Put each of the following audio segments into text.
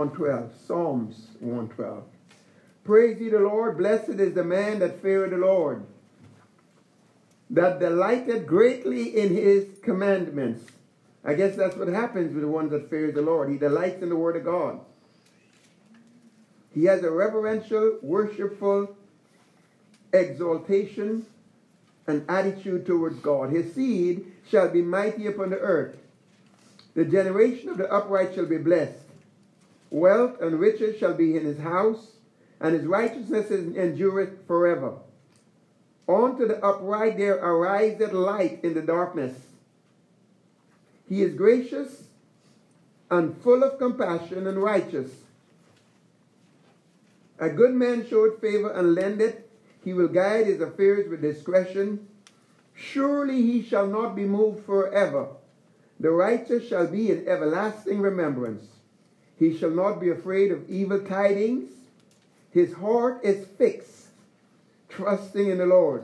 112. Psalms 112. Praise ye the Lord. Blessed is the man that feareth the Lord, that delighteth greatly in his commandments. I guess that's what happens with the one that fears the Lord. He delights in the word of God. He has a reverential, worshipful exaltation and attitude towards God. His seed shall be mighty upon the earth. The generation of the upright shall be blessed. Wealth and riches shall be in his house, and his righteousness endureth forever. Unto the upright there ariseth light in the darkness. He is gracious and full of compassion and righteous. A good man showeth favor and lendeth. He will guide his affairs with discretion. Surely he shall not be moved forever. The righteous shall be in everlasting remembrance. He shall not be afraid of evil tidings. His heart is fixed, trusting in the Lord.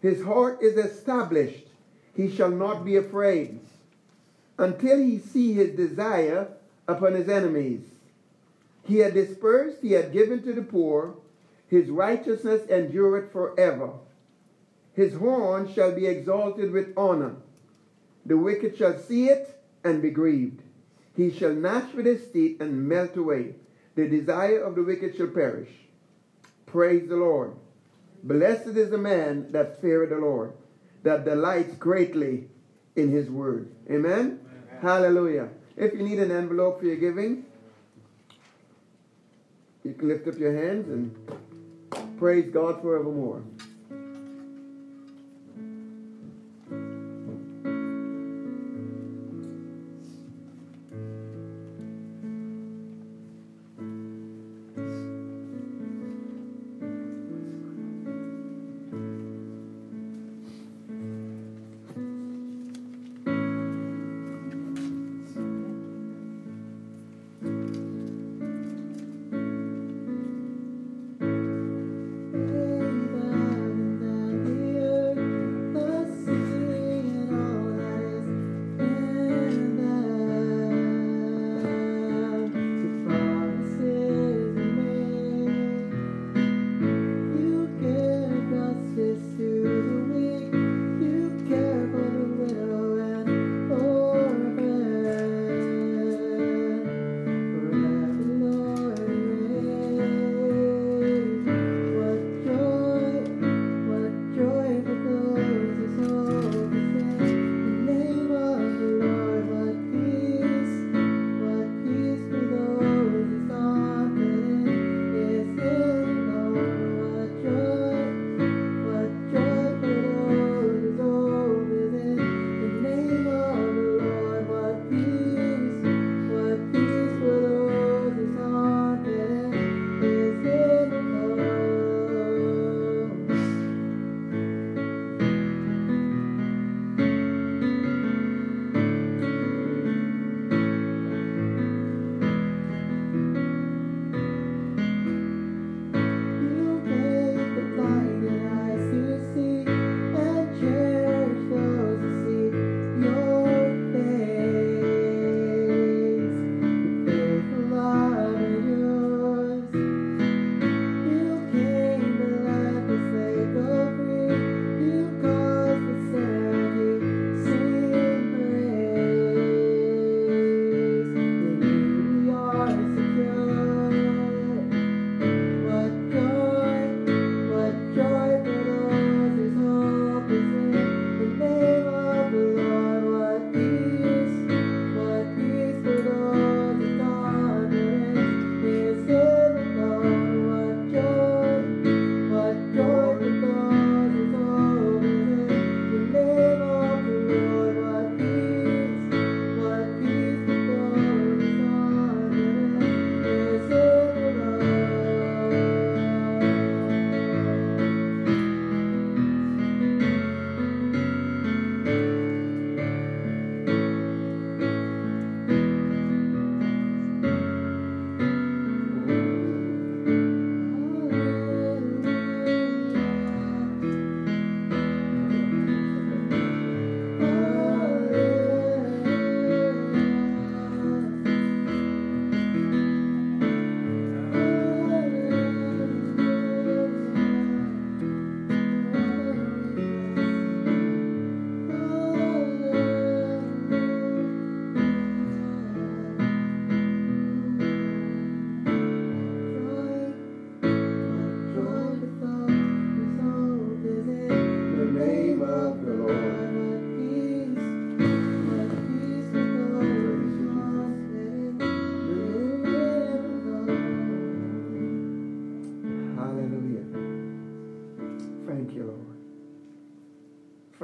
His heart is established. He shall not be afraid until he see his desire upon his enemies. He had dispersed, he had given to the poor. His righteousness endureth forever. His horn shall be exalted with honor. The wicked shall see it and be grieved. He shall gnash with his teeth and melt away. The desire of the wicked shall perish. Praise the Lord. Blessed is the man that feareth the Lord, that delights greatly in his word. Amen? Amen? Hallelujah. If you need an envelope for your giving, you can lift up your hands and praise God forevermore.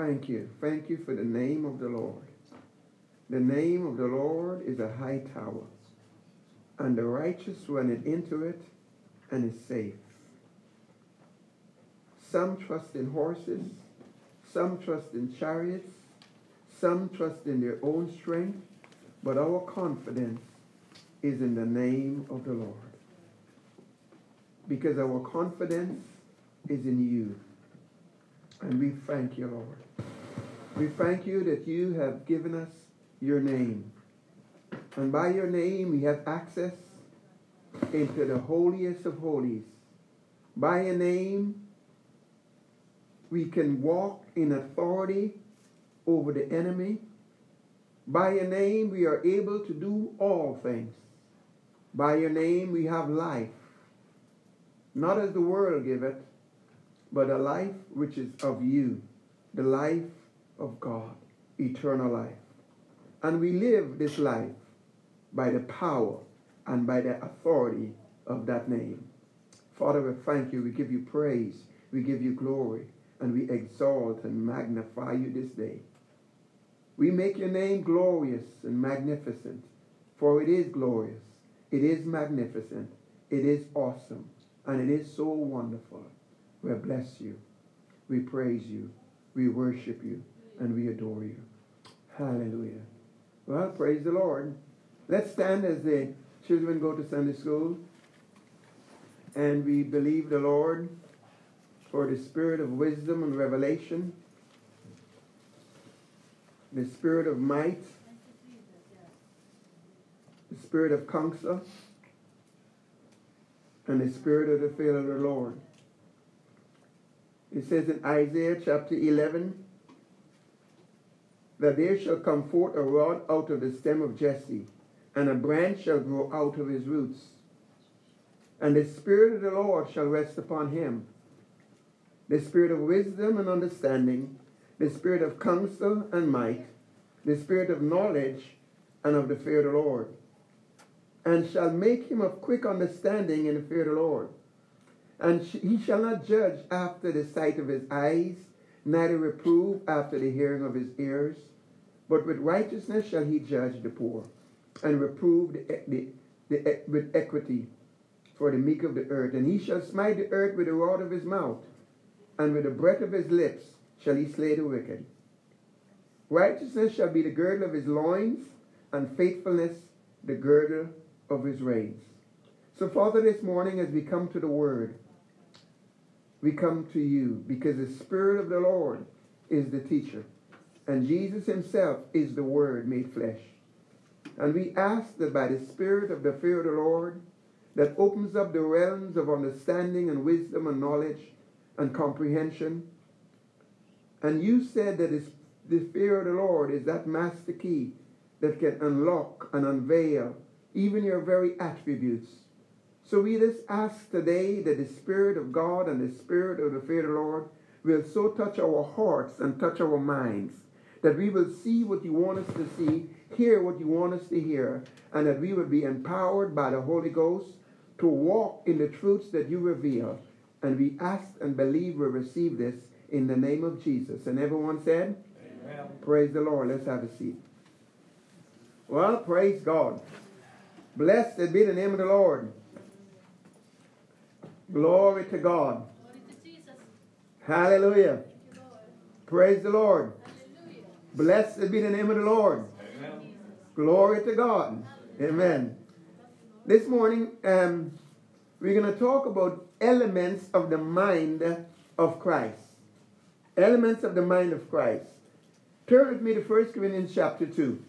Thank you. Thank you for the name of the Lord. The name of the Lord is a high tower, and the righteous run it into it and is safe. Some trust in horses, some trust in chariots, some trust in their own strength, but our confidence is in the name of the Lord. Because our confidence is in you. And we thank you, Lord. We thank you that you have given us your name. And by your name we have access into the holiest of holies. By your name we can walk in authority over the enemy. By your name we are able to do all things. By your name we have life. Not as the world giveth, but a life which is of you, the life of God, eternal life. And we live this life by the power and by the authority of that name. Father, we thank you. We give you praise. We give you glory. And we exalt and magnify you this day. We make your name glorious and magnificent, for it is glorious. It is magnificent. It is awesome. And it is so wonderful. We bless you. We praise you. We worship you. And we adore you. Hallelujah. Well, praise the Lord. Let's stand as the children go to Sunday school. And we believe the Lord for the spirit of wisdom and revelation, the spirit of might, the spirit of counsel, and the spirit of the fear of the Lord. It says in Isaiah chapter 11 that there shall come forth a rod out of the stem of Jesse, and a branch shall grow out of his roots. And the Spirit of the Lord shall rest upon him the Spirit of wisdom and understanding, the Spirit of counsel and might, the Spirit of knowledge and of the fear of the Lord, and shall make him of quick understanding in the fear of the Lord. And he shall not judge after the sight of his eyes, neither reprove after the hearing of his ears, but with righteousness shall he judge the poor, and reprove the, the, the, with equity for the meek of the earth. And he shall smite the earth with the rod of his mouth, and with the breath of his lips shall he slay the wicked. Righteousness shall be the girdle of his loins, and faithfulness the girdle of his reins. So, Father, this morning as we come to the Word, we come to you because the Spirit of the Lord is the teacher, and Jesus himself is the Word made flesh. And we ask that by the Spirit of the fear of the Lord, that opens up the realms of understanding and wisdom and knowledge and comprehension. And you said that the fear of the Lord is that master key that can unlock and unveil even your very attributes. So we just ask today that the Spirit of God and the Spirit of the fear of the Lord will so touch our hearts and touch our minds that we will see what you want us to see, hear what you want us to hear, and that we will be empowered by the Holy Ghost to walk in the truths that you reveal. And we ask and believe we receive this in the name of Jesus. And everyone said, Amen. Praise the Lord. Let's have a seat. Well, praise God. Blessed be the name of the Lord. Glory to God. Glory to Jesus. Hallelujah. You, praise the Lord. Hallelujah. Blessed be the name of the Lord. Amen. Glory to God. Amen. This morning, um, we're going to talk about elements of the mind of Christ. Elements of the mind of Christ. Turn with me to 1 Corinthians chapter 2.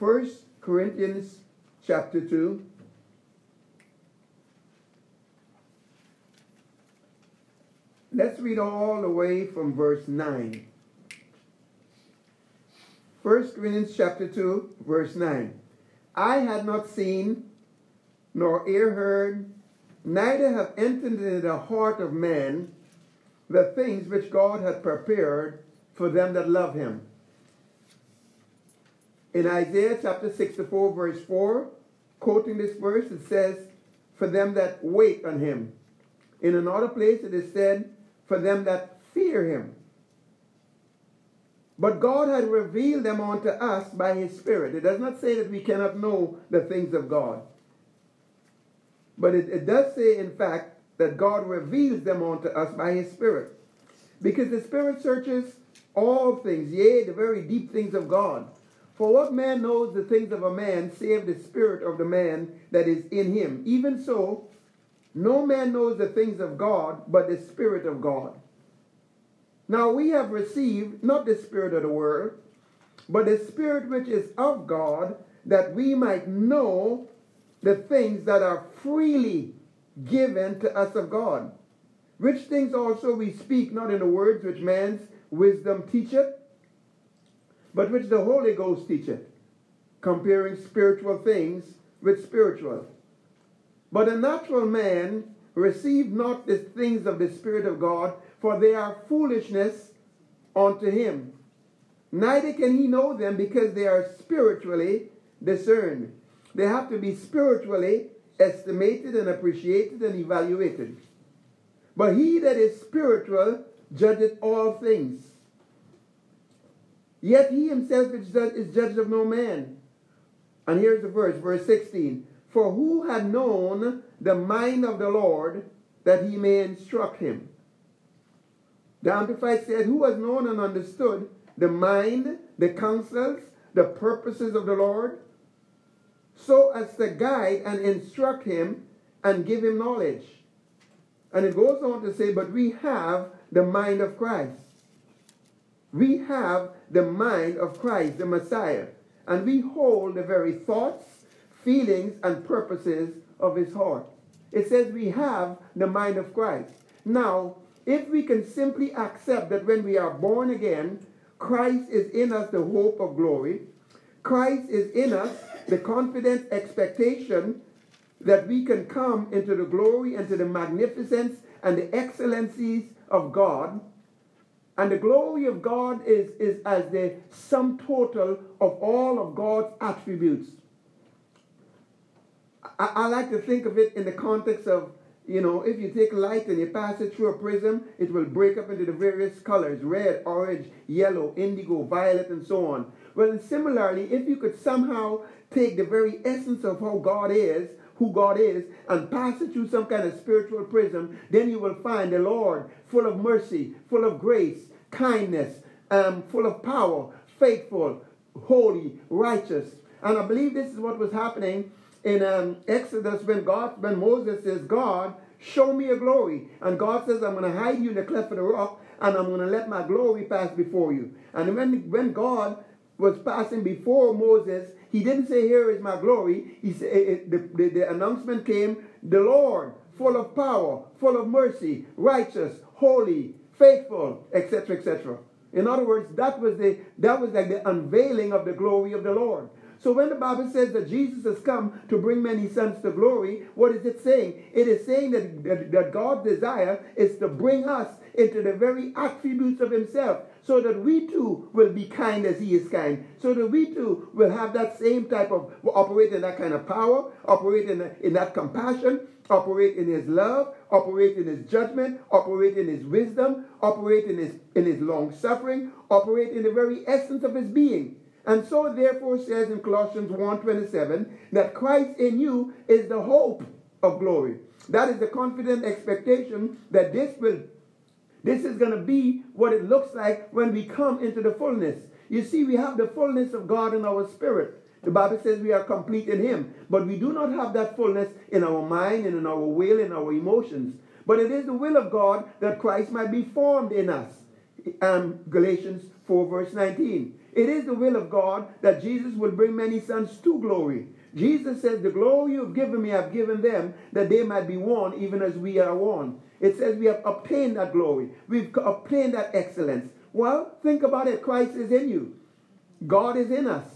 First Corinthians chapter 2. Let's read all the way from verse 9. 1 Corinthians chapter 2, verse 9. I had not seen, nor ear heard, neither have entered into the heart of man the things which God had prepared for them that love him. In Isaiah chapter 64, verse 4, quoting this verse, it says, For them that wait on him. In another place, it is said, For them that fear him. But God had revealed them unto us by his Spirit. It does not say that we cannot know the things of God. But it, it does say, in fact, that God reveals them unto us by his Spirit. Because the Spirit searches all things, yea, the very deep things of God. For what man knows the things of a man, save the spirit of the man that is in him? Even so, no man knows the things of God, but the Spirit of God. Now we have received not the Spirit of the world, but the Spirit which is of God, that we might know the things that are freely given to us of God. Which things also we speak not in the words which man's wisdom teacheth, but which the Holy Ghost teacheth, comparing spiritual things with spiritual. But a natural man receive not the things of the Spirit of God, for they are foolishness unto him. Neither can he know them because they are spiritually discerned. They have to be spiritually estimated and appreciated and evaluated. But he that is spiritual judgeth all things. Yet he himself is judged of no man. And here's the verse, verse 16. For who had known the mind of the Lord that he may instruct him? The Amplified said, Who has known and understood the mind, the counsels, the purposes of the Lord, so as to guide and instruct him and give him knowledge? And it goes on to say, But we have the mind of Christ. We have the mind of Christ, the Messiah, and we hold the very thoughts, feelings, and purposes of his heart. It says we have the mind of Christ. Now, if we can simply accept that when we are born again, Christ is in us the hope of glory, Christ is in us the confident expectation that we can come into the glory and to the magnificence and the excellencies of God, and the glory of God is, is as the sum total of all of God's attributes. I, I like to think of it in the context of, you know, if you take light and you pass it through a prism, it will break up into the various colors red, orange, yellow, indigo, violet, and so on. Well, similarly, if you could somehow take the very essence of how God is who God is and pass it through some kind of spiritual prism, then you will find the Lord full of mercy, full of grace, kindness, um, full of power, faithful, holy, righteous. And I believe this is what was happening in um, Exodus when God, when Moses says, God, show me your glory. And God says, I'm going to hide you in the cleft of the rock and I'm going to let my glory pass before you. And when, when God was passing before Moses, he didn't say, Here is my glory. He said, the, the, the announcement came, The Lord, full of power, full of mercy, righteous, holy, faithful, etc., etc. In other words, that was the that was like the unveiling of the glory of the Lord. So when the Bible says that Jesus has come to bring many sons to glory, what is it saying? It is saying that, that, that God's desire is to bring us into the very attributes of himself so that we too will be kind as he is kind, so that we too will have that same type of, operate in that kind of power, operate in, in that compassion, operate in his love, operate in his judgment, operate in his wisdom, operate in his, in his long suffering, operate in the very essence of his being. And so therefore says in Colossians 1.27 that Christ in you is the hope of glory. That is the confident expectation that this will this is going to be what it looks like when we come into the fullness. You see, we have the fullness of God in our spirit. The Bible says we are complete in Him, but we do not have that fullness in our mind and in our will and our emotions. But it is the will of God that Christ might be formed in us. Um, Galatians 4, verse 19. It is the will of God that Jesus will bring many sons to glory. Jesus says, The glory you have given me, I've given them, that they might be one, even as we are one. It says we have obtained that glory. We've obtained that excellence. Well, think about it. Christ is in you. God is in us.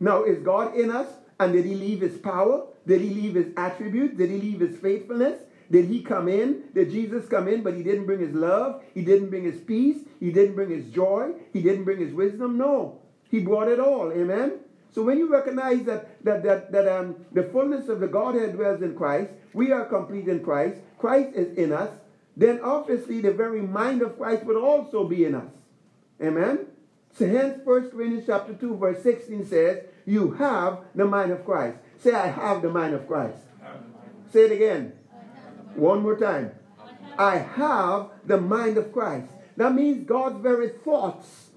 Now, is God in us? And did he leave his power? Did he leave his attributes? Did he leave his faithfulness? Did he come in? Did Jesus come in, but he didn't bring his love? He didn't bring his peace? He didn't bring his joy? He didn't bring his wisdom? No. He brought it all. Amen? So when you recognize that that that, that um, the fullness of the Godhead dwells in Christ, we are complete in Christ, Christ is in us, then obviously the very mind of Christ would also be in us. Amen? So hence 1 Corinthians chapter 2, verse 16 says, You have the mind of Christ. Say, I have the mind of Christ. Say it again. One more time. I have the mind of Christ. That means God's very thoughts,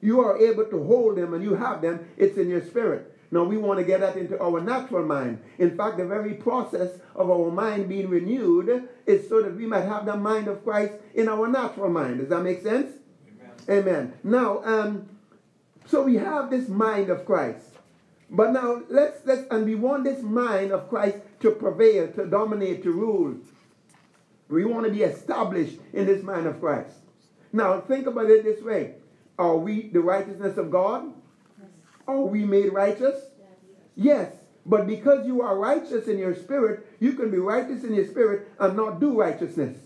you are able to hold them and you have them. It's in your spirit. Now we want to get that into our natural mind. In fact, the very process of our mind being renewed is so that we might have the mind of Christ in our natural mind. Does that make sense? Amen. Amen. Now, um, so we have this mind of Christ. But now let's let's and we want this mind of Christ to prevail, to dominate, to rule. We want to be established in this mind of Christ. Now think about it this way. Are we the righteousness of God? Are we made righteous? Yes. But because you are righteous in your spirit, you can be righteous in your spirit and not do righteousness.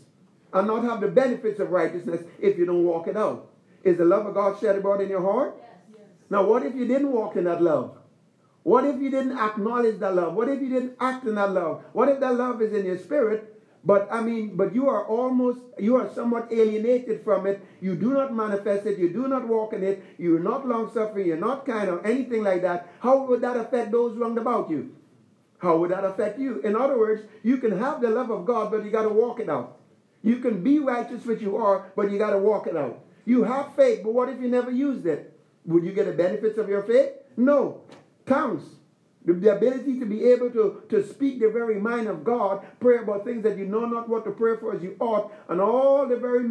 And not have the benefits of righteousness if you don't walk it out. Is the love of God shed abroad in your heart? Yes. Now, what if you didn't walk in that love? What if you didn't acknowledge that love? What if you didn't act in that love? What if that love is in your spirit? But I mean, but you are almost, you are somewhat alienated from it. You do not manifest it. You do not walk in it. You're not long suffering. You're not kind or anything like that. How would that affect those round about you? How would that affect you? In other words, you can have the love of God, but you got to walk it out. You can be righteous, which you are, but you got to walk it out. You have faith, but what if you never used it? Would you get the benefits of your faith? No tongues. The, ability to be able to, to speak the very mind of God, pray about things that you know not what to pray for as you ought, and all the very,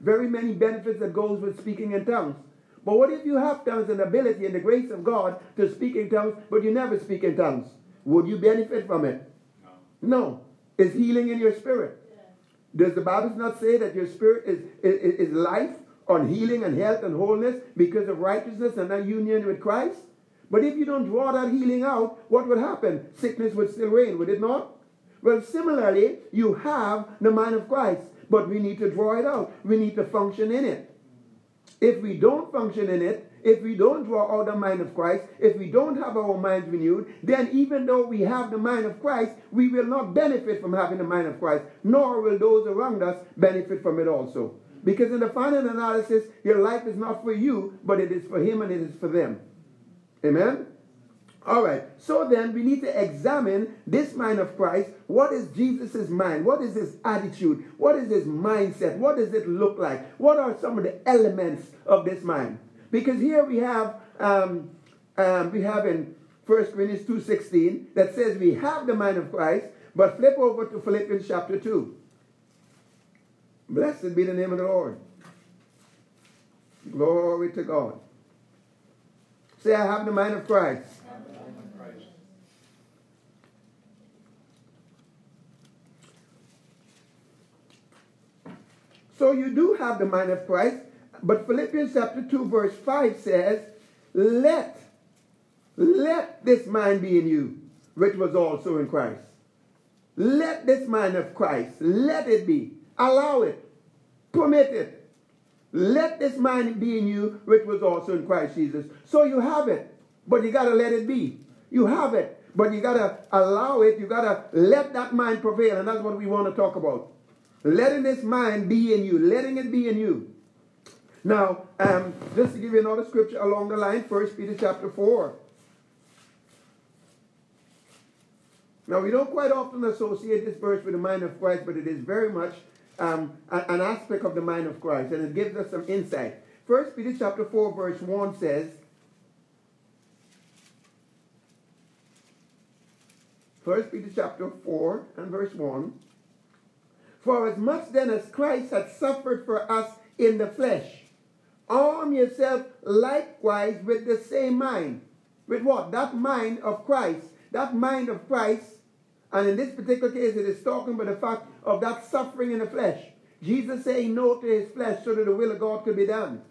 very many benefits that goes with speaking in tongues. But what if you have tongues and ability and the grace of God to speak in tongues, but you never speak in tongues? Would you benefit from it? No. no. Is healing in your spirit? Does the Bible not say that your spirit is, is, is life on healing and health and wholeness because of righteousness and that union with Christ? But if you don't draw that healing out, what would happen? Sickness would still reign, would it not? Well, similarly, you have the mind of Christ, but we need to draw it out. We need to function in it. If we don't function in it, if we don't draw out the mind of Christ, if we don't have our minds renewed, then even though we have the mind of Christ, we will not benefit from having the mind of Christ, nor will those around us benefit from it also. Because in the final analysis, your life is not for you, but it is for Him and it is for them. Amen? All right. So then we need to examine this mind of Christ. What is Jesus' mind? What is his attitude? What is his mindset? What does it look like? What are some of the elements of this mind? Because here we have um, um, we have in 1 Corinthians 2.16 that says we have the mind of Christ, but flip over to Philippians chapter 2. Blessed be the name of the Lord. Glory to God. Say, I have the mind of Christ. So you do have the mind of Christ, but Philippians chapter 2 verse 5 says, let, let this mind be in you, which was also in Christ. Let this mind of Christ, let it be. Allow it. Permit it. Let this mind be in you, which was also in Christ Jesus. So you have it, but you got to let it be. You have it, but you got to allow it. You got to let that mind prevail. And that's what we want to talk about. Letting this mind be in you, letting it be in you. Now, um, just to give you another scripture along the line, First Peter chapter 4. Now, we don't quite often associate this verse with the mind of Christ, but it is very much um, an aspect of the mind of Christ, and it gives us some insight. First Peter chapter 4, verse 1 says, First Peter chapter 4 and verse 1. For as much then as Christ hath suffered for us in the flesh, arm yourself likewise with the same mind. With what? That mind of Christ. That mind of Christ and in this particular case, it is talking about the fact of that suffering in the flesh. Jesus saying no to his flesh so that the will of God could be done.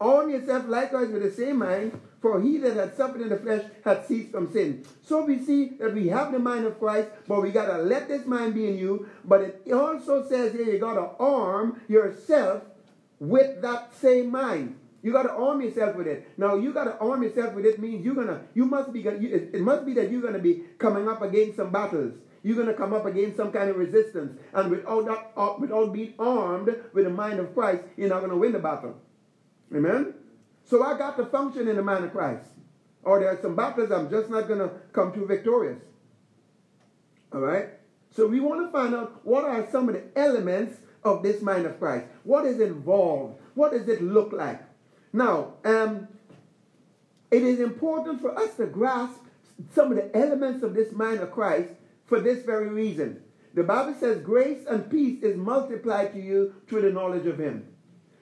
Arm yourself likewise with the same mind, For he that had suffered in the flesh had ceased from sin. So we see that we have the mind of Christ, but we got to let this mind be in you. But it also says here you got to arm yourself with that same mind. You got to arm yourself with it. Now you got to arm yourself with it means you're gonna. You must be. It must be that you're gonna be coming up against some battles. You're gonna come up against some kind of resistance, and without that, uh, without being armed with the mind of Christ, you're not gonna win the battle. Amen. So I got to function in the mind of Christ. Or there are some battles I'm just not to come to victorious. All right? So we want to find out what are some of the elements of this mind of Christ. What is involved? What does it look like? Now, um, it is important for us to grasp some of the elements of this mind of Christ for this very reason. The Bible says grace and peace is multiplied to you through the knowledge of Him.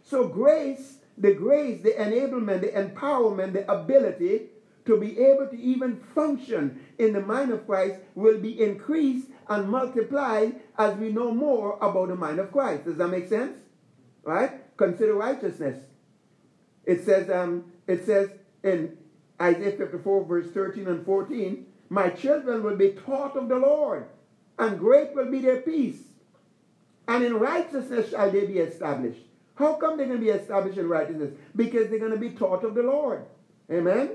So grace the grace, the enablement, the empowerment, the ability to be able to even function in the mind of Christ will be increased and multiplied as we know more about the mind of Christ. Does that make sense? Right? Consider righteousness. It says, um, it says in Isaiah 54, verse 13 and 14, My children will be taught of the Lord, and great will be their peace. And in righteousness shall they be established. How come they're going to be established in righteousness? Because they're going to be taught of the Lord. Amen?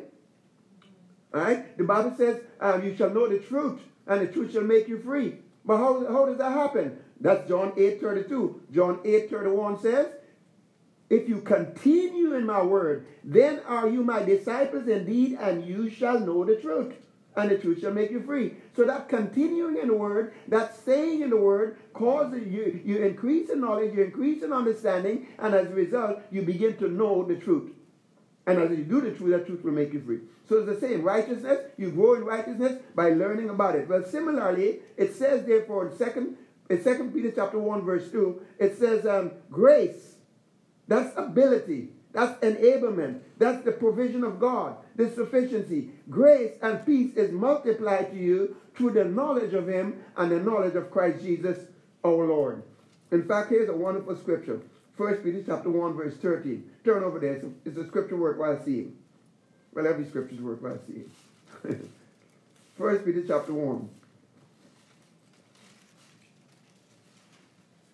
All right? The Bible says, um, you shall know the truth, and the truth shall make you free. But how, how does that happen? That's John 8 32. John 8 31 says, If you continue in my word, then are you my disciples indeed, and you shall know the truth and the truth shall make you free. So that continuing in the word, that staying in the word, causes you, you increase in knowledge, you increase in understanding, and as a result, you begin to know the truth. And as you do the truth, that truth will make you free. So it's the same. Righteousness, you grow in righteousness by learning about it. Well, similarly, it says therefore in second, in second Peter chapter 1, verse 2, it says um, grace. That's ability. That's enablement. That's the provision of God, the sufficiency. Grace and peace is multiplied to you through the knowledge of Him and the knowledge of Christ Jesus our Lord. In fact, here's a wonderful scripture. First Peter chapter 1, verse 13. Turn over there. It's a, it's a scripture work while seeing. Well, every scripture's work while seeing. First Peter chapter 1.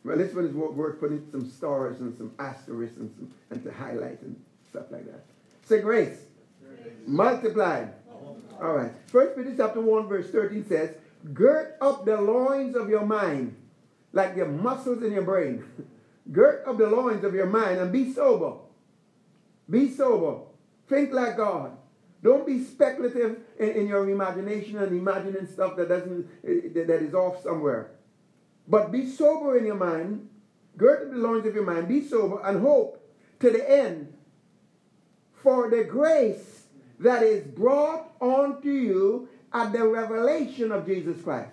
Well, this one is worth putting some stars and some asterisks and, some, and to highlight and stuff like that. Say grace. grace. Multiplied. All right. First Peter chapter 1 verse 13 says, Gird up the loins of your mind, like your muscles in your brain. Gird up the loins of your mind and be sober. Be sober. Think like God. Don't be speculative in, in your imagination and imagining stuff that doesn't eh, that is off somewhere. But be sober in your mind, gird the loins of your mind, be sober, and hope to the end for the grace that is brought onto you at the revelation of Jesus Christ.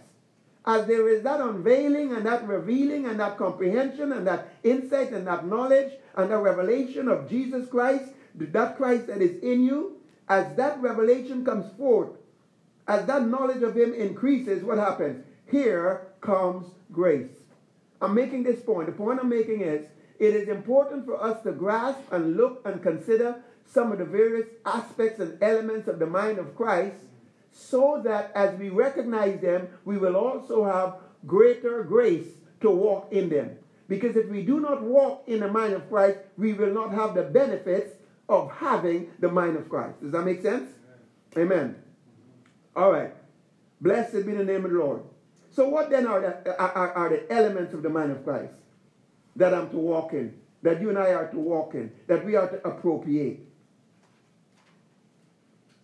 As there is that unveiling and that revealing and that comprehension and that insight and that knowledge and that revelation of Jesus Christ, that Christ that is in you, as that revelation comes forth, as that knowledge of Him increases, what happens? Here comes grace. I'm making this point. The point I'm making is it is important for us to grasp and look and consider some of the various aspects and elements of the mind of Christ so that as we recognize them, we will also have greater grace to walk in them. Because if we do not walk in the mind of Christ, we will not have the benefits of having the mind of Christ. Does that make sense? Amen. Amen. All right. Blessed be the name of the Lord. So what then are the, are, are the elements of the mind of Christ that I'm to walk in, that you and I are to walk in, that we are to appropriate?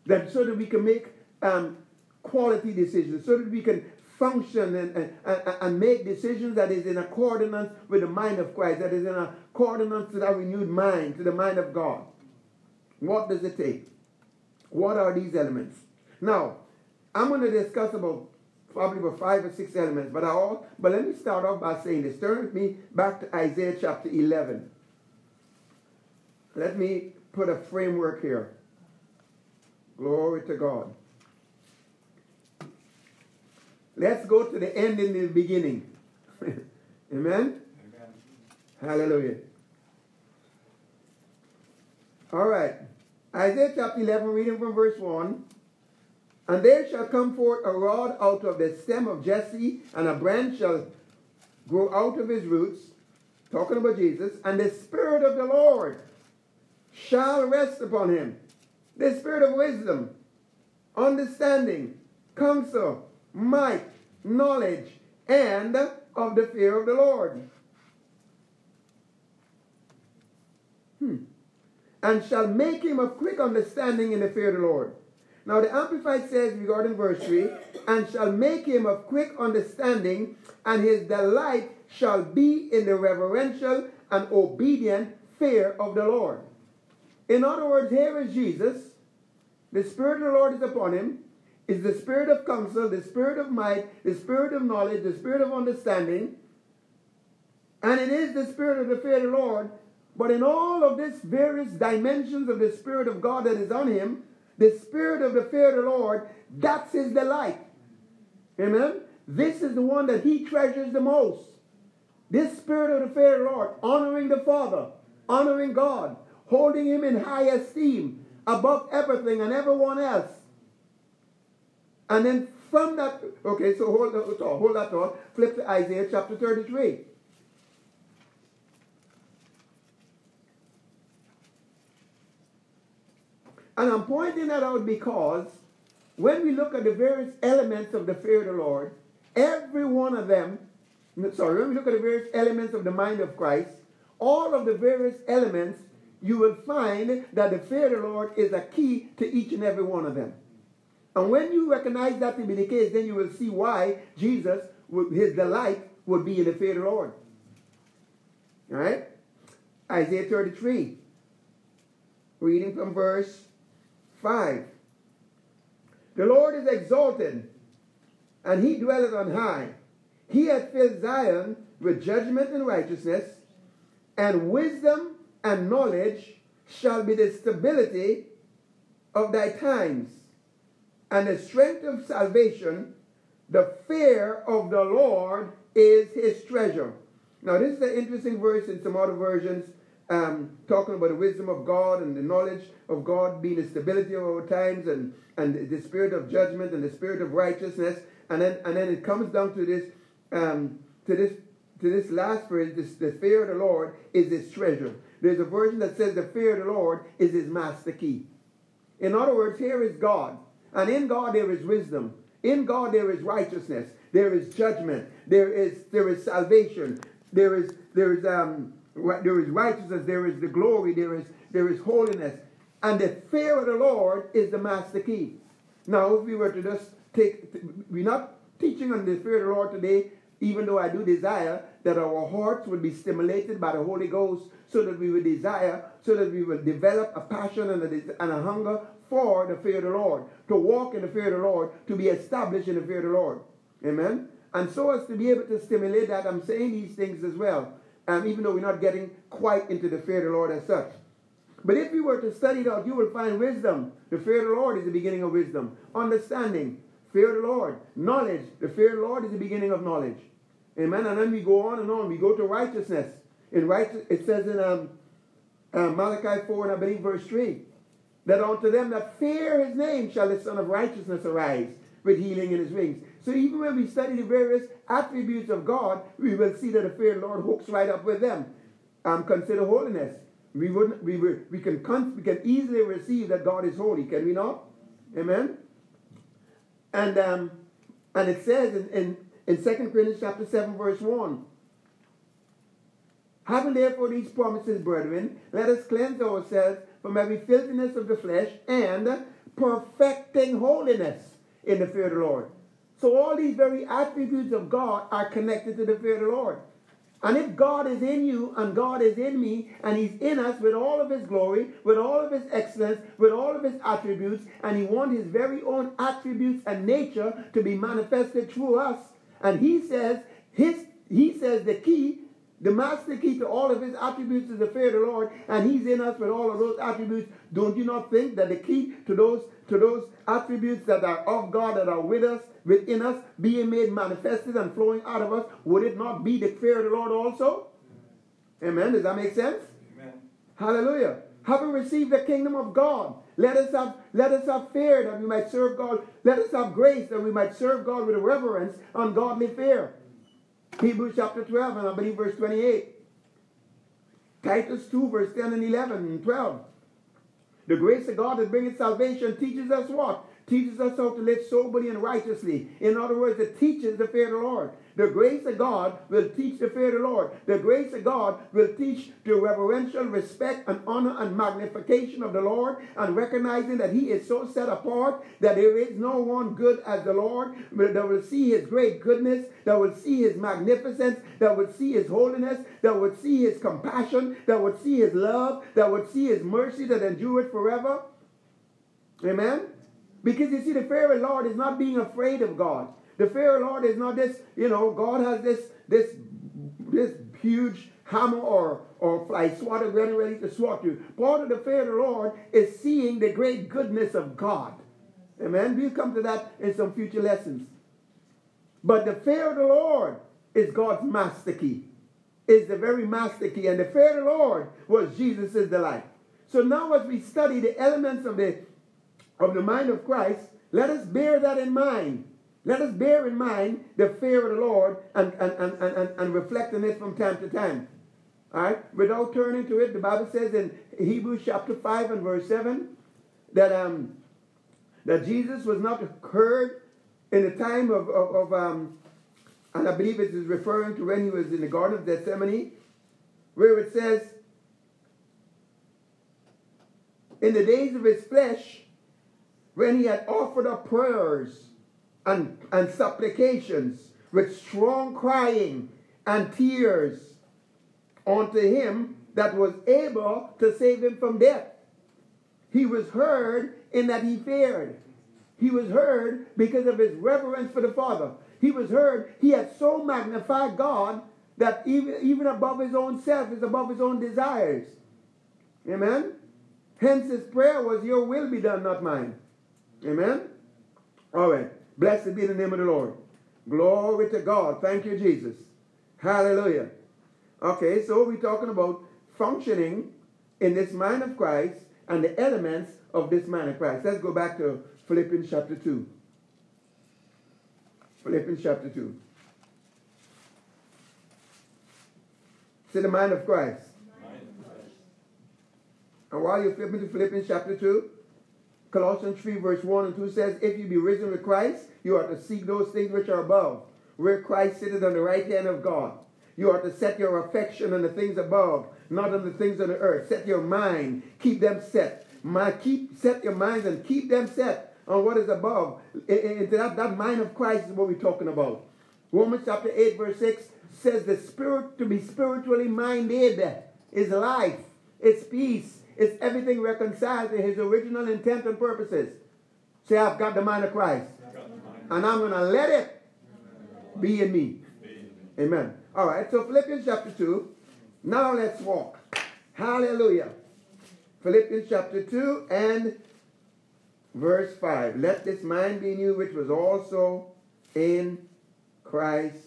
That so that we can make um, quality decisions, so that we can function and, and, and, make decisions that is in accordance with the mind of Christ, that is in accordance to that renewed mind, to the mind of God. What does it take? What are these elements? Now, I'm going to discuss about probably about five or six elements. But I all, but let me start off by saying this. Turn with me back to Isaiah chapter 11. Let me put a framework here. Glory to God. Let's go to the end in the beginning. Amen? Amen? Hallelujah. All right. Isaiah chapter 11, reading from verse 1. And there shall come forth a rod out of the stem of Jesse, and a branch shall grow out of his roots. Talking about Jesus. And the Spirit of the Lord shall rest upon him. The Spirit of wisdom, understanding, counsel, might, knowledge, and of the fear of the Lord. Hmm. And shall make him of quick understanding in the fear of the Lord. Now the Amplified says regarding verse 3, and shall make him of quick understanding, and his delight shall be in the reverential and obedient fear of the Lord. In other words, here is Jesus. The Spirit of the Lord is upon him. Is the spirit of counsel, the spirit of might, the spirit of knowledge, the spirit of understanding. And it is the spirit of the fear of the Lord. But in all of these various dimensions of the Spirit of God that is on him, the spirit of the fear of the Lord, that's his delight. Amen? This is the one that he treasures the most. This spirit of the fear of the Lord, honoring the Father, honoring God, holding him in high esteem above everything and everyone else. And then from that, okay, so hold that thought, hold that thought, flip to Isaiah chapter 33. And I'm pointing that out because when we look at the various elements of the fear of the Lord, every one of them, sorry, when we look at the various elements of the mind of Christ, all of the various elements, you will find that the fear of the Lord is a key to each and every one of them. And when you recognize that to be the case, then you will see why Jesus, his delight, would be in the fear of the Lord. All right? Isaiah 33, reading from verse 5. The Lord is exalted, and he dwelleth on high. He hath filled Zion with judgment and righteousness, and wisdom and knowledge shall be the stability of thy times, and the strength of salvation. The fear of the Lord is his treasure. Now, this is an interesting verse in some other versions um, talking about the wisdom of God and the knowledge of God being the stability of our times and, and the spirit of judgment and the spirit of righteousness. And then, and then it comes down to this, um, to this, to this last phrase, this, the fear of the Lord is his treasure. There's a version that says the fear of the Lord is his master key. In other words, here is God. And in God there is wisdom. In God there is righteousness. There is judgment. There is there is salvation. There is there is um there is righteousness, there is the glory, there is, there is holiness. And the fear of the Lord is the master key. Now, if we were to just take, we're not teaching on the fear of the Lord today, even though I do desire that our hearts would be stimulated by the Holy Ghost so that we would desire, so that we would develop a passion and a, and a hunger for the fear of the Lord, to walk in the fear of the Lord, to be established in the fear of the Lord. Amen? And so as to be able to stimulate that, I'm saying these things as well um, even though we're not getting quite into the fear of the Lord as such. But if you were to study it out, you will find wisdom. The fear of the Lord is the beginning of wisdom. Understanding, fear of the Lord. Knowledge, the fear of the Lord is the beginning of knowledge. Amen. And then we go on and on. We go to righteousness. In righteous, it says in um, uh, Malachi 4 and I believe verse 3 that unto them that fear his name shall the Sun of Righteousness arise with healing in his wings. So even when we study the various attributes of God, we will see that the fear of the Lord hooks right up with them. Um, consider holiness. We wouldn't. We will, we can we can easily receive that God is holy. Can we not? Amen. And um, and it says in in, in 2 Corinthians chapter seven verse one. Having therefore these promises, brethren, let us cleanse ourselves from every filthiness of the flesh and perfecting holiness in the fear of the Lord. So all these very attributes of God are connected to the fear of the Lord. And if God is in you and God is in me and He's in us with all of His glory, with all of His excellence, with all of His attributes, and He wants His very own attributes and nature to be manifested through us, and He says His He says the key the master key to all of his attributes is the fear of the Lord, and he's in us with all of those attributes. Don't you not think that the key to those to those attributes that are of God, that are with us, within us, being made manifested and flowing out of us, would it not be the fear of the Lord also? Amen. Does that make sense? Amen. Hallelujah. Having received the kingdom of God, let us have let us have fear that we might serve God. Let us have grace that we might serve God with reverence and godly fear. Hebrews chapter 12 and I believe verse 28. Titus 2 verse 10 and 11 and 12. The grace of God that brings salvation teaches us what? Teaches us how to live soberly and righteously. In other words, it teaches the fear of the Lord. The grace of God will teach the fear of the Lord. The grace of God will teach the reverential respect and honor and magnification of the Lord and recognizing that He is so set apart that there is no one good as the Lord that will see His great goodness, that will see His magnificence, that will see His holiness, that will see His compassion, that will see His love, that will see His mercy that endureth forever. Amen? Because you see, the fear of the Lord is not being afraid of God. The fear of the Lord is not this, you know, God has this this this huge hammer or, or fly swatter ready, ready to swat you. Part of the fear of the Lord is seeing the great goodness of God. Amen. We'll come to that in some future lessons. But the fear of the Lord is God's master key. Is the very master key. And the fear of the Lord was Jesus' delight. So now as we study the elements of the of the mind of Christ, let us bear that in mind. Let us bear in mind the fear of the Lord and, and, and, and, and reflect on it from time to time. All right? Without turning to it, the Bible says in Hebrews chapter 5 and verse 7 that, um, that Jesus was not heard in the time of, of, of um, and I believe it is referring to when he was in the Garden of Gethsemane, where it says, In the days of his flesh, when he had offered up prayers and, and supplications with strong crying and tears unto him that was able to save him from death. He was heard in that he feared. He was heard because of his reverence for the Father. He was heard. He had so magnified God that even, even above his own self is above his own desires. Amen? Hence his prayer was, Your will be done, not mine. Amen? All right. Blessed be the name of the Lord. Glory to God. Thank you, Jesus. Hallelujah. Okay, so we're talking about functioning in this mind of Christ and the elements of this mind of Christ. Let's go back to Philippians chapter 2. Philippians chapter 2. See the mind of Christ. And while you're flipping to Philippians chapter 2, Colossians 3 verse 1 and 2 says, If you be risen with Christ, you are to seek those things which are above, where Christ sitteth on the right hand of God. You are to set your affection on the things above, not on the things on the earth. Set your mind, keep them set. My, keep set your minds and keep them set on what is above. Into that, that mind of Christ is what we're talking about. Romans chapter 8, verse 6 says the spirit to be spiritually minded is life, it's peace, it's everything reconciled to his original intent and purposes. Say, I've got the mind of Christ. And I'm going to let it be in me. Amen. All right, so Philippians chapter 2. Now let's walk. Hallelujah. Philippians chapter 2 and verse 5. Let this mind be in you, which was also in Christ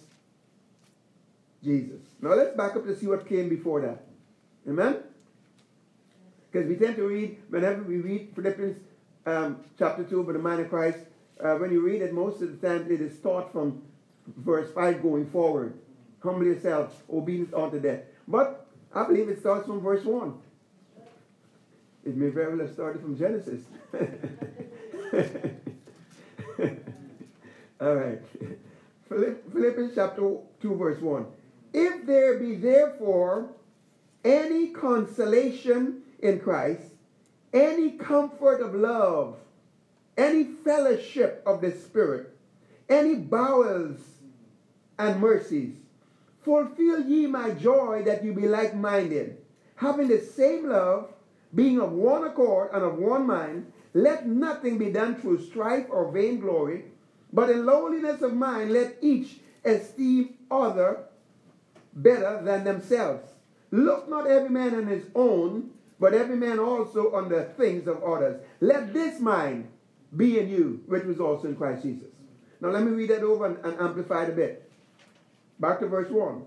Jesus. Now let's back up to see what came before that. Amen? Because we tend to read, whenever we read Philippians um, chapter 2 about the mind of Christ, uh, when you read it, most of the time it is taught from verse 5 going forward. Humble yourself, obedience unto death. But I believe it starts from verse 1. It may very well have started from Genesis. All right. Philippians chapter 2, verse 1. If there be therefore any consolation in Christ, any comfort of love, any fellowship of the Spirit, any bowels and mercies, fulfill ye my joy that you be like minded, having the same love, being of one accord and of one mind. Let nothing be done through strife or vainglory, but in lowliness of mind let each esteem other better than themselves. Look not every man on his own, but every man also on the things of others. Let this mind be in you, which was also in Christ Jesus. Now let me read that over and, and amplify it a bit. Back to verse 1.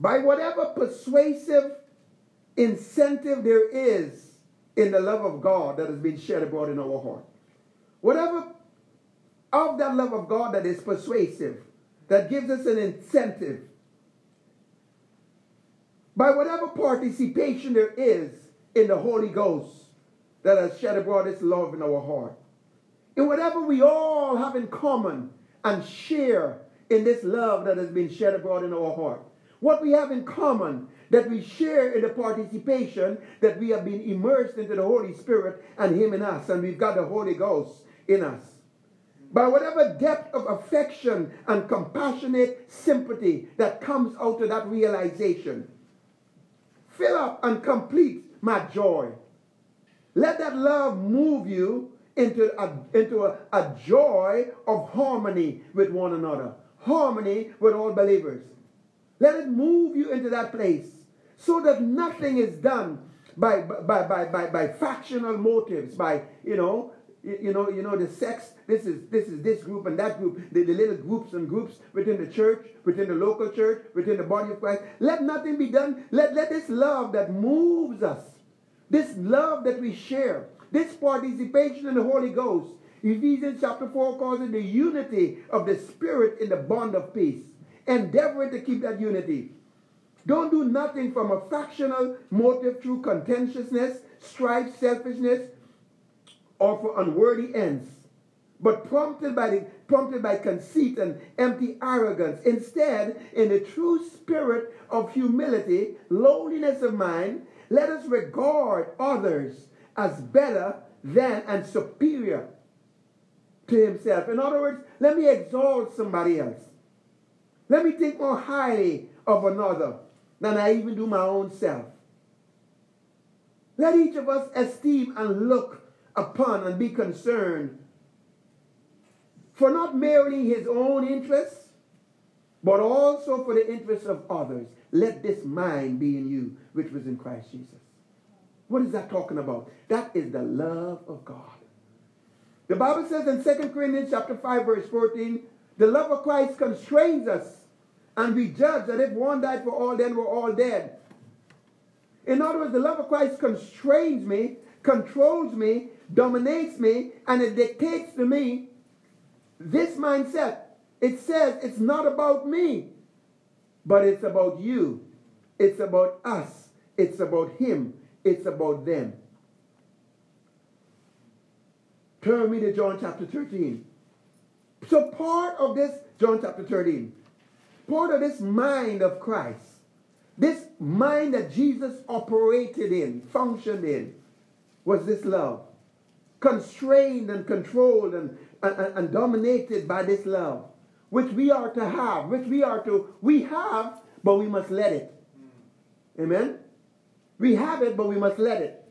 by whatever persuasive incentive there is in the love of God that has been shed abroad in our heart. Whatever of that love of God that is persuasive, that gives us an incentive, by whatever participation there is in the Holy Ghost that has shed abroad this love in our heart, in whatever we all have in common and share in this love that has been shed abroad in our heart. What we have in common that we share in the participation that we have been immersed into the Holy Spirit and Him in us, and we've got the Holy Ghost in us. By whatever depth of affection and compassionate sympathy that comes out of that realization, fill up and complete my joy. Let that love move you into a, into a, a joy of harmony with one another, harmony with all believers. Let it move you into that place so that nothing is done by, by, by, by, by factional motives, by, you know, you know, you know, the sects, this is this is this group and that group, the, the little groups and groups within the church, within the local church, within the body of Christ. Let nothing be done. Let, let this love that moves us, this love that we share, this participation in the Holy Ghost. Ephesians chapter 4 calls it the unity of the Spirit in the bond of peace. Endeavor to keep that unity. Don't do nothing from a factional motive through contentiousness, strife, selfishness, or for unworthy ends, but prompted by, the, prompted by conceit and empty arrogance. Instead, in the true spirit of humility, lowliness of mind, let us regard others as better than and superior to himself. In other words, let me exalt somebody else. Let me think more highly of another than I even do my own self. Let each of us esteem and look upon and be concerned for not merely his own interests, but also for the interests of others. Let this mind be in you, which was in Christ Jesus. What is that talking about? That is the love of God. The Bible says in 2 Corinthians chapter 5, verse 14, the love of Christ constrains us and we judge that if one died for all, then we're all dead. In other words, the love of Christ constrains me, controls me, dominates me, and it dictates to me this mindset. It says it's not about me, but it's about you. It's about us. It's about him. It's about them. Turn me to John chapter 13. So part of this, John chapter 13, part of this mind of Christ, this mind that Jesus operated in, functioned in, was this love. Constrained and controlled and, and, and dominated by this love, which we are to have, which we are to, we have, but we must let it. Amen? We have it, but we must let it.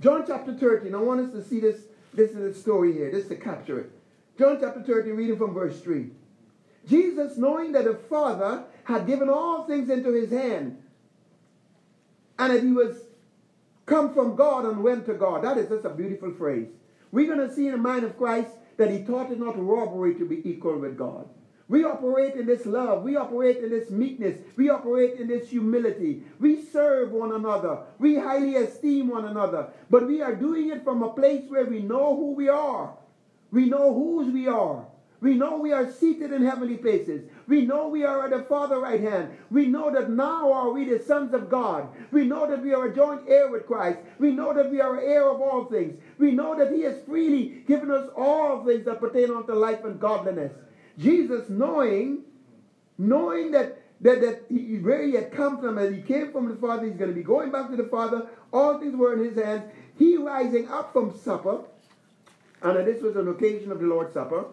John chapter 13, I want us to see this, this is a story here, this to capture it. John chapter 13, reading from verse 3. Jesus, knowing that the Father had given all things into his hand, and that he was come from God and went to God. That is just a beautiful phrase. We're going to see in the mind of Christ that he taught it not robbery to be equal with God. We operate in this love. We operate in this meekness. We operate in this humility. We serve one another. We highly esteem one another. But we are doing it from a place where we know who we are. We know whose we are. We know we are seated in heavenly places. We know we are at the Father right hand. We know that now are we the sons of God. We know that we are a joint heir with Christ. We know that we are heir of all things. We know that He has freely given us all things that pertain unto life and godliness. Jesus, knowing, knowing that that, that he, where he had come from, as he came from the Father, he's going to be going back to the Father. All things were in his hands. He rising up from supper, and this was an occasion of the Lord's Supper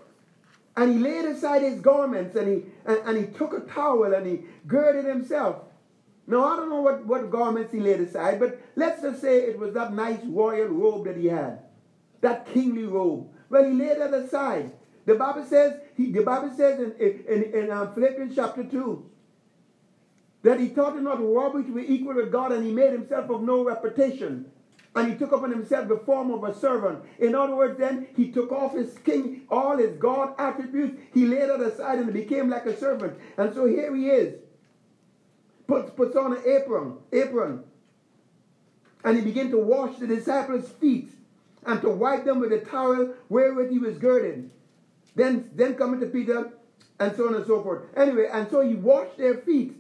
and he laid aside his garments and he, and, and, he took a towel and he girded himself. Now, I don't know what, what garments he laid aside, but let's just say it was that nice royal robe that he had, that kingly robe. Well, he laid that aside. The Bible says, he, the Bible says in, in, in um, Philippians chapter 2, that he thought it not robbery to be equal with God and he made himself of no reputation and he took upon himself the form of a servant. In other words, then he took off his king, all his God attributes. He laid it aside and became like a servant. And so here he is. puts, puts on an apron, apron, and he began to wash the disciples' feet and to wipe them with a towel wherewith he was girded. Then, then coming to Peter, and so on and so forth. Anyway, and so he washed their feet.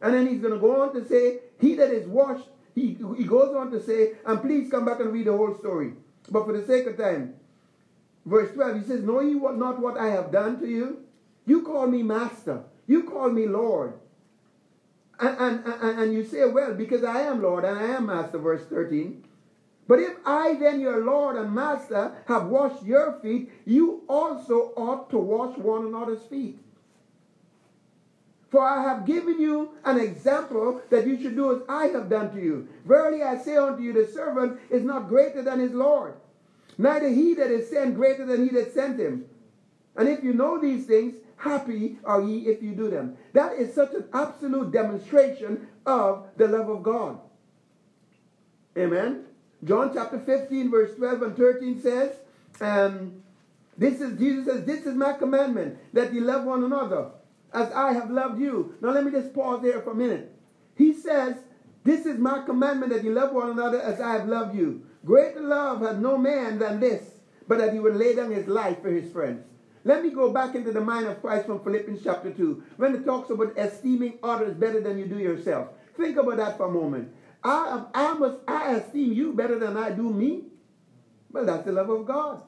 And then he's going to go on to say, He that is washed, he, he goes on to say, and please come back and read the whole story. But for the sake of time, verse 12, he says, Know ye what, not what I have done to you? You call me master. You call me Lord. And, and, and, and you say, Well, because I am Lord and I am master, verse 13. But if I, then your Lord and Master, have washed your feet, you also ought to wash one another's feet. For I have given you an example that you should do as I have done to you. Verily I say unto you, the servant is not greater than his Lord, neither he that is sent greater than he that sent him. And if you know these things, happy are ye if you do them. That is such an absolute demonstration of the love of God. Amen. John chapter 15, verse 12 and 13 says, um, this is Jesus says, This is my commandment, that ye love one another, as I have loved you. Now let me just pause there for a minute. He says, This is my commandment that you love one another as I have loved you. Greater love has no man than this, but that he would lay down his life for his friends. Let me go back into the mind of Christ from Philippians chapter 2, when it talks about esteeming others better than you do yourself. Think about that for a moment. I, I must I esteem you better than I do me. Well, that's the love of God.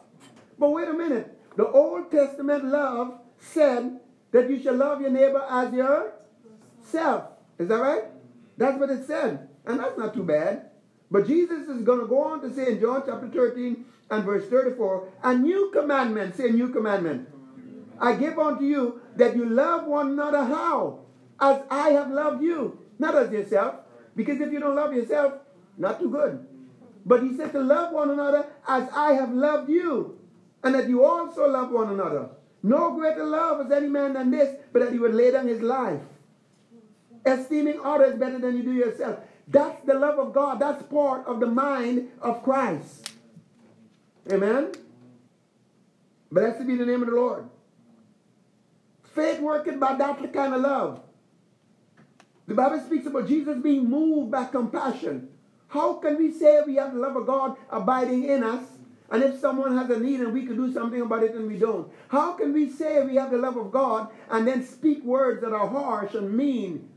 But wait a minute. The Old Testament love said that you shall love your neighbor as yourself. Is that right? That's what it said. And that's not too bad. But Jesus is going to go on to say in John chapter 13 and verse 34, a new commandment, say a new commandment. I give unto you that you love one another how? As I have loved you. Not as yourself. Because if you don't love yourself, not too good. But he said to love one another as I have loved you, and that you also love one another. No greater love has any man than this, but that he would lay down his life. Esteeming others better than you do yourself. That's the love of God. That's part of the mind of Christ. Amen? Blessed be the name of the Lord. Faith working by that kind of love. The Bible speaks about Jesus being moved by compassion. How can we say we have the love of God abiding in us, and if someone has a need and we could do something about it and we don't? How can we say we have the love of God and then speak words that are harsh and mean,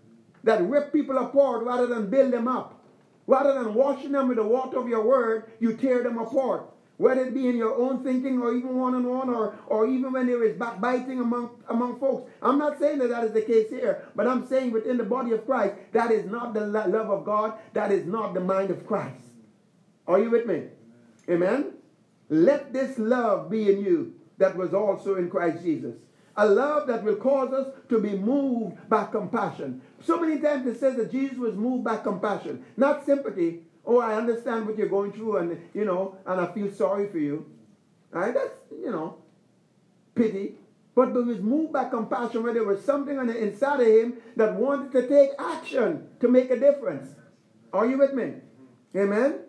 that rip people apart rather than build them up? Rather than washing them with the water of your word, you tear them apart whether it be in your own thinking or even one-on-one or, or even when there is backbiting among, among folks. I'm not saying that that is the case here, but I'm saying within the body of Christ, that is not the love of God. That is not the mind of Christ. Are you with me? Amen? Let this love be in you that was also in Christ Jesus. A love that will cause us to be moved by compassion. So many times it says that Jesus was moved by compassion, not sympathy, Oh, I understand what you're going through, and you know, and I feel sorry for you. Right? That's you know, pity. But there was moved by compassion where there was something on the inside of him that wanted to take action to make a difference. Are you with me? Amen.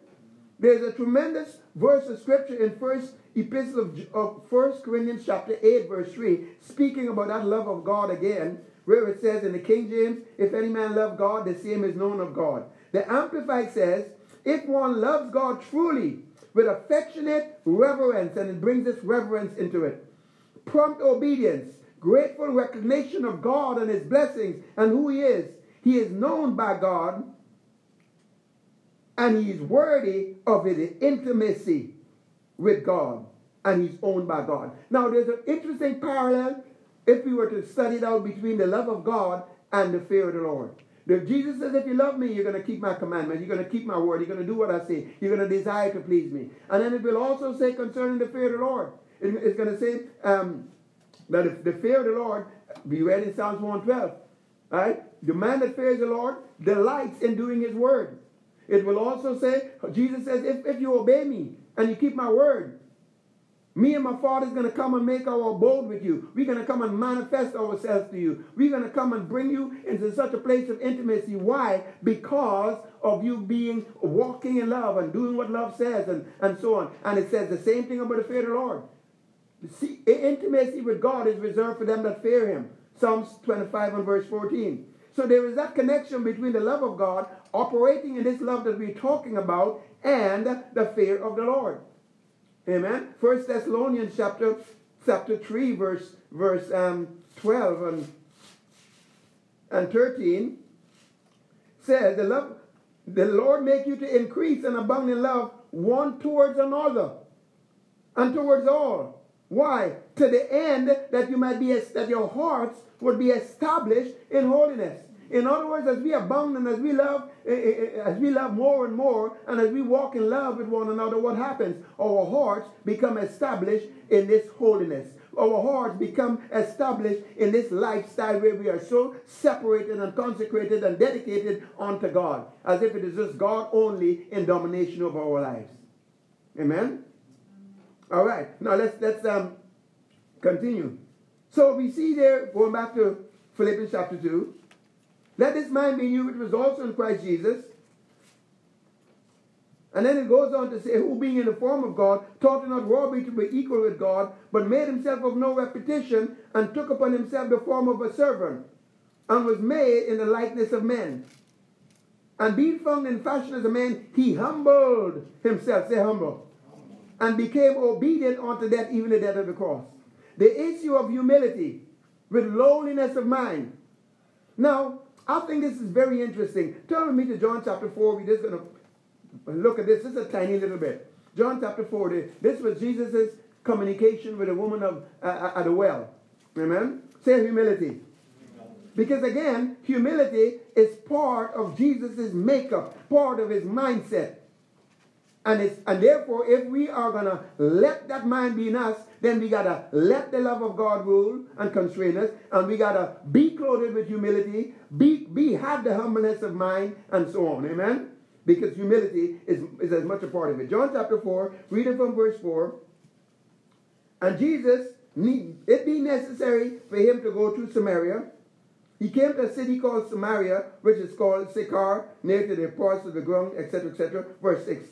There's a tremendous verse of scripture in First Epistle of, of First Corinthians chapter 8, verse 3, speaking about that love of God again, where it says in the King James, if any man love God, the same is known of God. The Amplified says, if one loves God truly with affectionate reverence, and it brings this reverence into it, prompt obedience, grateful recognition of God and his blessings and who he is, he is known by God and he is worthy of his intimacy with God and he's owned by God. Now, there's an interesting parallel if we were to study it out between the love of God and the fear of the Lord. Jesus says, if you love me, you're going to keep my commandments. You're going to keep my word. You're going to do what I say. You're going to desire to please me. And then it will also say concerning the fear of the Lord. it's going to say um, that if the fear of the Lord, be read in Psalms 112. Right? The man that fears the Lord delights in doing his word. It will also say, Jesus says, if, if you obey me and you keep my word, me and my father is going to come and make our abode with you. We're going to come and manifest ourselves to you. We're going to come and bring you into such a place of intimacy. Why? Because of you being walking in love and doing what love says and, and so on. And it says the same thing about the fear of the Lord. See, intimacy with God is reserved for them that fear him. Psalms 25 and verse 14. So there is that connection between the love of God operating in this love that we're talking about and the fear of the Lord. Amen. First Thessalonians chapter chapter 3, verse verse um, 12 and, and 13 says the love the Lord make you to increase and abound in love one towards another and towards all. Why? To the end that you might be that your hearts would be established in holiness. In other words, as we abound and as we love, eh, eh, eh, as we love more and more, and as we walk in love with one another, what happens? Our hearts become established in this holiness. Our hearts become established in this lifestyle where we are so separated and consecrated and dedicated unto God, as if it is just God only in domination of our lives. Amen. All right. Now let's let's um continue. So we see there, going back to Philippians chapter 2, let this mind be in you, which was also in Christ Jesus. And then it goes on to say, who being in the form of God, taught not robbery to be equal with God, but made himself of no repetition, and took upon himself the form of a servant, and was made in the likeness of men. And being found in fashion as a man, he humbled himself, say humble, and became obedient unto death, even the death of the cross. The issue of humility with lowliness of mind. Now, I think this is very interesting. Turn with me to John chapter 4. We're just going to look at this. This is a tiny little bit. John chapter 4. This was Jesus' communication with a woman of uh, at a well. Amen? Say humility. Because again, humility is part of Jesus' makeup, part of his mindset. And, and therefore, if we are going to let that mind be in us, then we got to let the love of God rule and constrain us. And we got to be clothed with humility, be, be have the humbleness of mind, and so on. Amen? Because humility is, is as much a part of it. John chapter 4, reading from verse 4. And Jesus, it being necessary for him to go to Samaria, he came to a city called Samaria, which is called Sychar, near to the parts of the ground, etc., etc. Verse 6.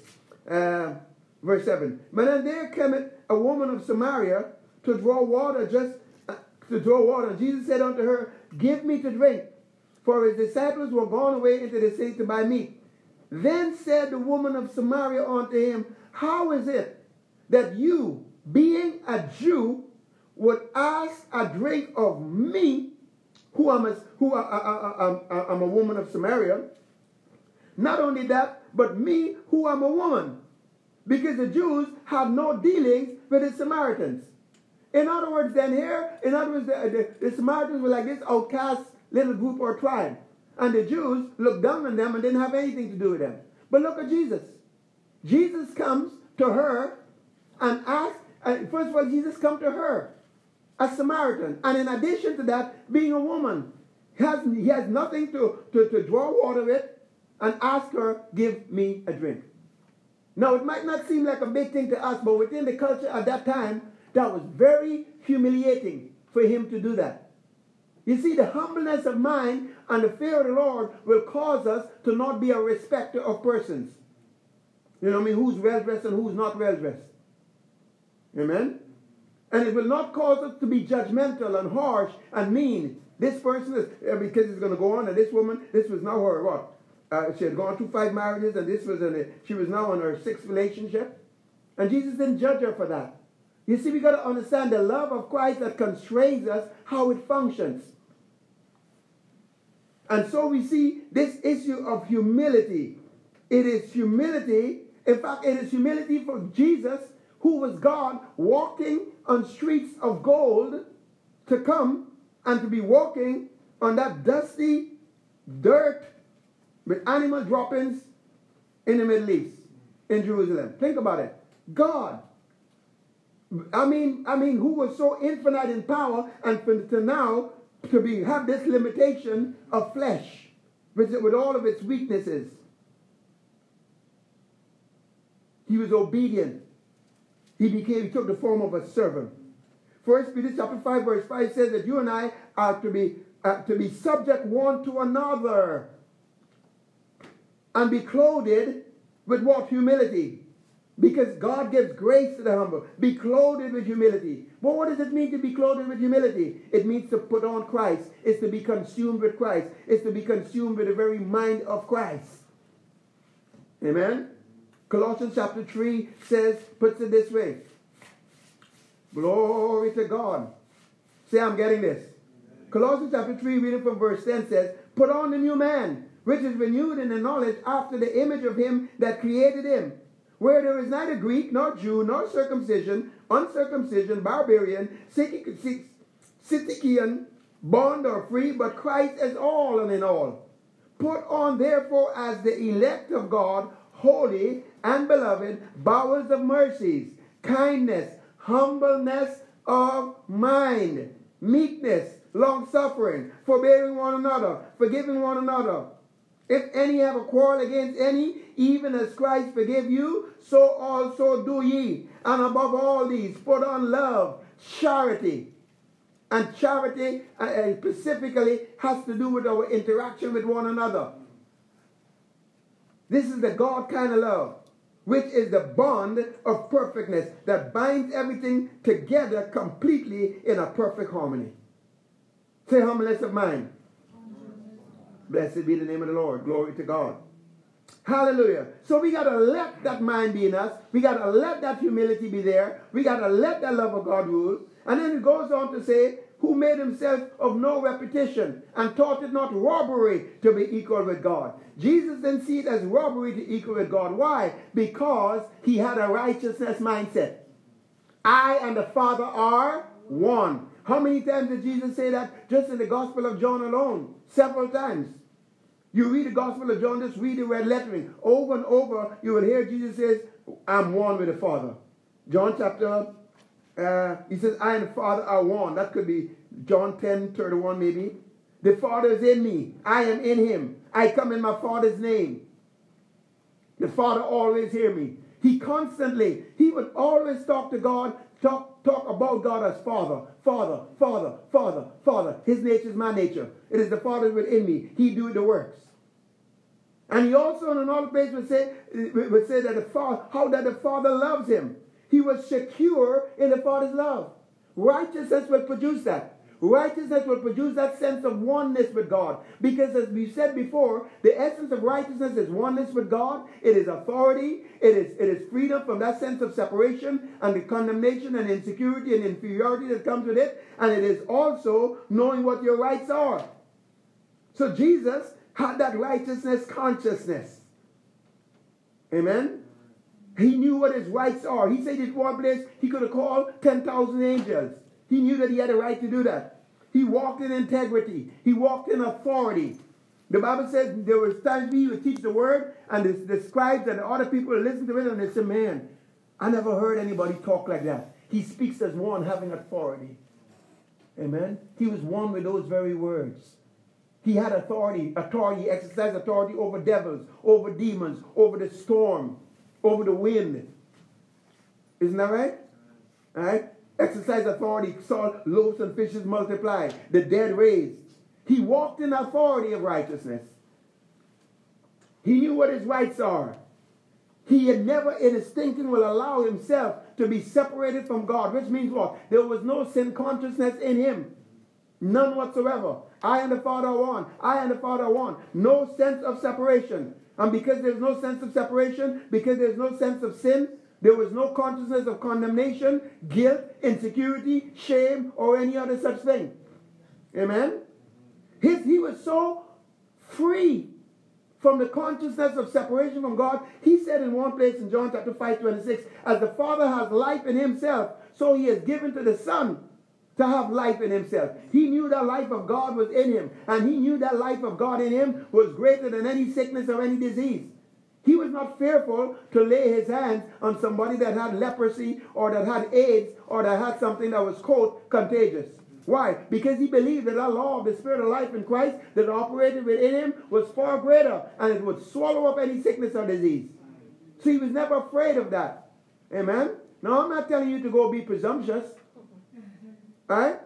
Uh, verse 7. But then there came a woman of Samaria to draw water, just uh, to draw water. Jesus said unto her, Give me to drink. For his disciples were gone away into the city to buy meat. Then said the woman of Samaria unto him, How is it that you, being a Jew, would ask a drink of me, who am a, who I, I, I'm a woman of Samaria? Not only that, but me, who am a woman because the Jews have no dealings with the Samaritans. In other words, then here, in other words, the, the, the Samaritans were like this outcast little group or tribe. And the Jews looked down on them and didn't have anything to do with them. But look at Jesus. Jesus comes to her and asks, uh, first of all, Jesus comes to her, a Samaritan. And in addition to that, being a woman, he has, he has nothing to, to, to draw water with and ask her, give me a drink. Now, it might not seem like a big thing to us, but within the culture at that time, that was very humiliating for him to do that. You see, the humbleness of mind and the fear of the Lord will cause us to not be a respecter of persons. You know what I mean? Who's well dressed and who's not well dressed. Amen? And it will not cause us to be judgmental and harsh and mean. This person is, because it's going to go on, and this woman, this was now her what? Uh, she had gone through five marriages, and this was a, she was now in her sixth relationship. And Jesus didn't judge her for that. You see, we got to understand the love of Christ that constrains us, how it functions. And so we see this issue of humility. It is humility. In fact, it is humility for Jesus, who was God, walking on streets of gold, to come and to be walking on that dusty dirt with animal droppings in the Middle East, in Jerusalem. Think about it. God. I mean, I mean, who was so infinite in power and for, to now to be have this limitation of flesh with, with all of its weaknesses. He was obedient. He became, he took the form of a servant. First Peter chapter 5, verse 5 says that you and I are to be uh, to be subject one to another and be clothed with what? Humility. Because God gives grace to the humble. Be clothed with humility. Well, what does it mean to be clothed with humility? It means to put on Christ. It's to be consumed with Christ. It's to be consumed with the very mind of Christ. Amen? Colossians chapter 3 says, puts it this way. Glory to God. Say, I'm getting this. Colossians chapter 3, reading from verse 10 says, Put on the new man, which is renewed in the knowledge after the image of him that created him where there is neither Greek nor Jew nor circumcision, uncircumcision, barbarian, Scythian, bond or free, but Christ is all and in all. Put on therefore as the elect of God, holy and beloved, bowels of mercies, kindness, humbleness of mind, meekness, long suffering, forbearing one another, forgiving one another if any have a quarrel against any, even as Christ forgave you, so also do ye. And above all these, put on love, charity. And charity uh, uh, specifically has to do with our interaction with one another. This is the God kind of love, which is the bond of perfectness that binds everything together completely in a perfect harmony. Say humbleness of mind. Blessed be the name of the Lord. Glory to God. Hallelujah. So we got to let that mind be in us. We got to let that humility be there. We got to let that love of God rule. And then it goes on to say, who made himself of no reputation and taught it not robbery to be equal with God. Jesus didn't see it as robbery to equal with God. Why? Because he had a righteousness mindset. I and the Father are one. How many times did Jesus say that? Just in the Gospel of John alone. Several times. You read the Gospel of John, just read the red lettering. Over and over, you will hear Jesus says, I'm one with the Father. John chapter, uh, he says, I and the Father are one. That could be John 10, 31 maybe. The Father is in me. I am in him. I come in my Father's name. The Father always hear me. He constantly, he would always talk to God, talk, talk about God as Father, Father, Father, Father, Father. His nature is my nature. It is the Father within me. He do the works. And he also in another place would say, would say that the Father, how that the Father loves him. He was secure in the Father's love. Righteousness will produce that. Righteousness will produce that sense of oneness with God. Because as we said before, the essence of righteousness is oneness with God. It is authority. It is, it is freedom from that sense of separation and the condemnation and insecurity and inferiority that comes with it. And it is also knowing what your rights are. So Jesus had that righteousness consciousness. Amen? He knew what his rights are. He said in one place he could have called 10,000 angels. He knew that he had a right to do that. He walked in integrity. He walked in authority. The Bible says there was times he would teach the word, and the, the scribes and the other people listen to it, and they said, Man, I never heard anybody talk like that. He speaks as one having authority. Amen. He was one with those very words. He had authority, authority, exercised authority over devils, over demons, over the storm, over the wind. Isn't that right? All right? Exercise authority, saw loaves and fishes multiply, the dead raised. He walked in authority of righteousness. He knew what his rights are. He had never in his thinking will allow himself to be separated from God, which means what? There was no sin consciousness in him. None whatsoever. I and the Father are one. I and the Father are one. No sense of separation. And because there's no sense of separation, because there's no sense of sin, there was no consciousness of condemnation, guilt, insecurity, shame, or any other such thing. Amen? His, he was so free from the consciousness of separation from God. He said in one place in John chapter 5, 26, as the Father has life in himself, so he has given to the Son to have life in himself. He knew that life of God was in him, and he knew that life of God in him was greater than any sickness or any disease. He was not fearful to lay his hands on somebody that had leprosy or that had AIDS or that had something that was, quote, contagious. Why? Because he believed that the law of the Spirit of life in Christ that operated within him was far greater and it would swallow up any sickness or disease. So he was never afraid of that. Amen? Now, I'm not telling you to go be presumptuous. Right?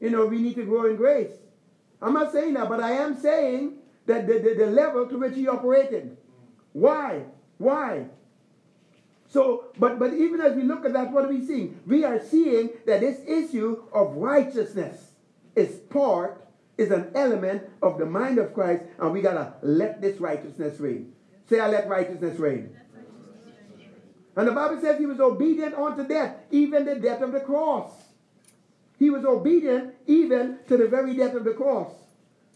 You know, we need to grow in grace. I'm not saying that, but I am saying that the, the, the level to which he operated. Why? Why? So, but but even as we look at that, what are we seeing? We are seeing that this issue of righteousness is part, is an element of the mind of Christ, and we gotta let this righteousness reign. Say, I let righteousness reign. And the Bible says he was obedient unto death, even the death of the cross. He was obedient even to the very death of the cross.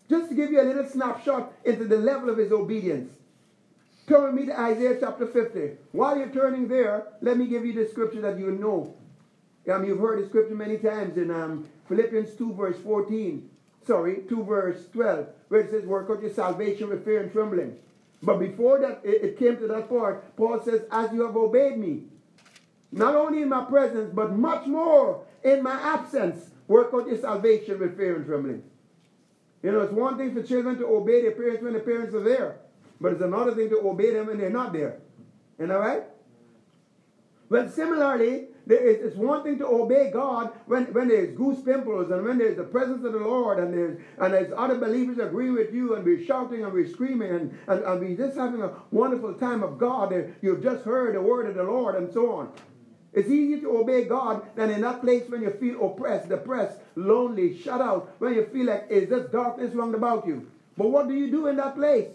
Just to give you a little snapshot into the level of his obedience. Turn with me to Isaiah chapter 50. While you're turning there, let me give you the scripture that you know. Um, you've heard the scripture many times in um, Philippians 2 verse 14. Sorry, 2 verse 12, where it says, work out your salvation with fear and trembling. But before that, it, it came to that part, Paul says, as you have obeyed me, not only in my presence, but much more in my absence, work out your salvation with fear and trembling. You know, it's one thing for children to obey their parents when the parents are there. But it's another thing to obey them when they're not there. You know, right? But similarly, it's one thing to obey God when, when there's goose pimples and when there's the presence of the Lord and there's and there's other believers agree with you and we're shouting and we're screaming and, and, and we're just having a wonderful time of God. You've just heard the word of the Lord and so on. It's easier to obey God than in that place when you feel oppressed, depressed, lonely, shut out, when you feel like it's just darkness round about you. But what do you do in that place?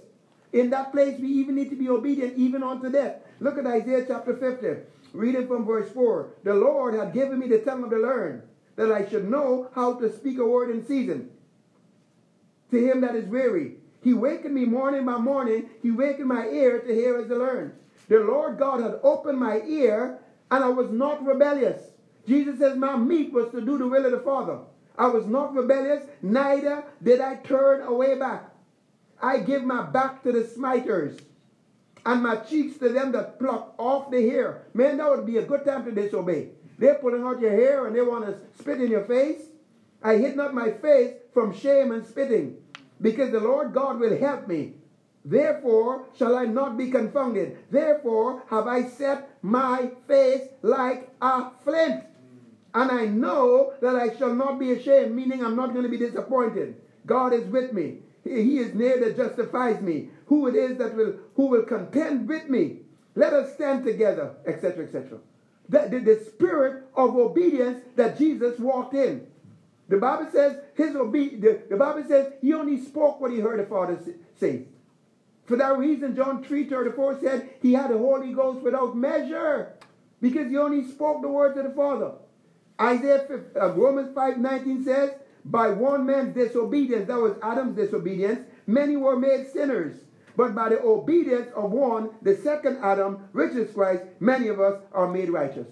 In that place, we even need to be obedient even unto death. Look at Isaiah chapter 50, reading from verse 4. The Lord had given me the tongue of the learned, that I should know how to speak a word in season. To him that is weary, he wakened me morning by morning, he wakened my ear to hear as to learn. The Lord God had opened my ear, and I was not rebellious. Jesus says, My meat was to do the will of the Father. I was not rebellious, neither did I turn away back. I give my back to the smiters and my cheeks to them that pluck off the hair. Man, that would be a good time to disobey. They're pulling out your hair and they want to spit in your face. I hid not my face from shame and spitting, because the Lord God will help me. Therefore shall I not be confounded. Therefore have I set my face like a flint. And I know that I shall not be ashamed, meaning I'm not going to be disappointed. God is with me. He is near that justifies me. Who it is that will who will contend with me. Let us stand together, etc., etc. The, the, the spirit of obedience that Jesus walked in. The Bible says his obe- the, the Bible says he only spoke what he heard the Father say. For that reason, John 3:34 said he had the Holy Ghost without measure. Because he only spoke the words of the Father. Isaiah uh, Romans 5:19 says, by one man's disobedience, that was Adam's disobedience, many were made sinners. But by the obedience of one, the second Adam, which is Christ, many of us are made righteous.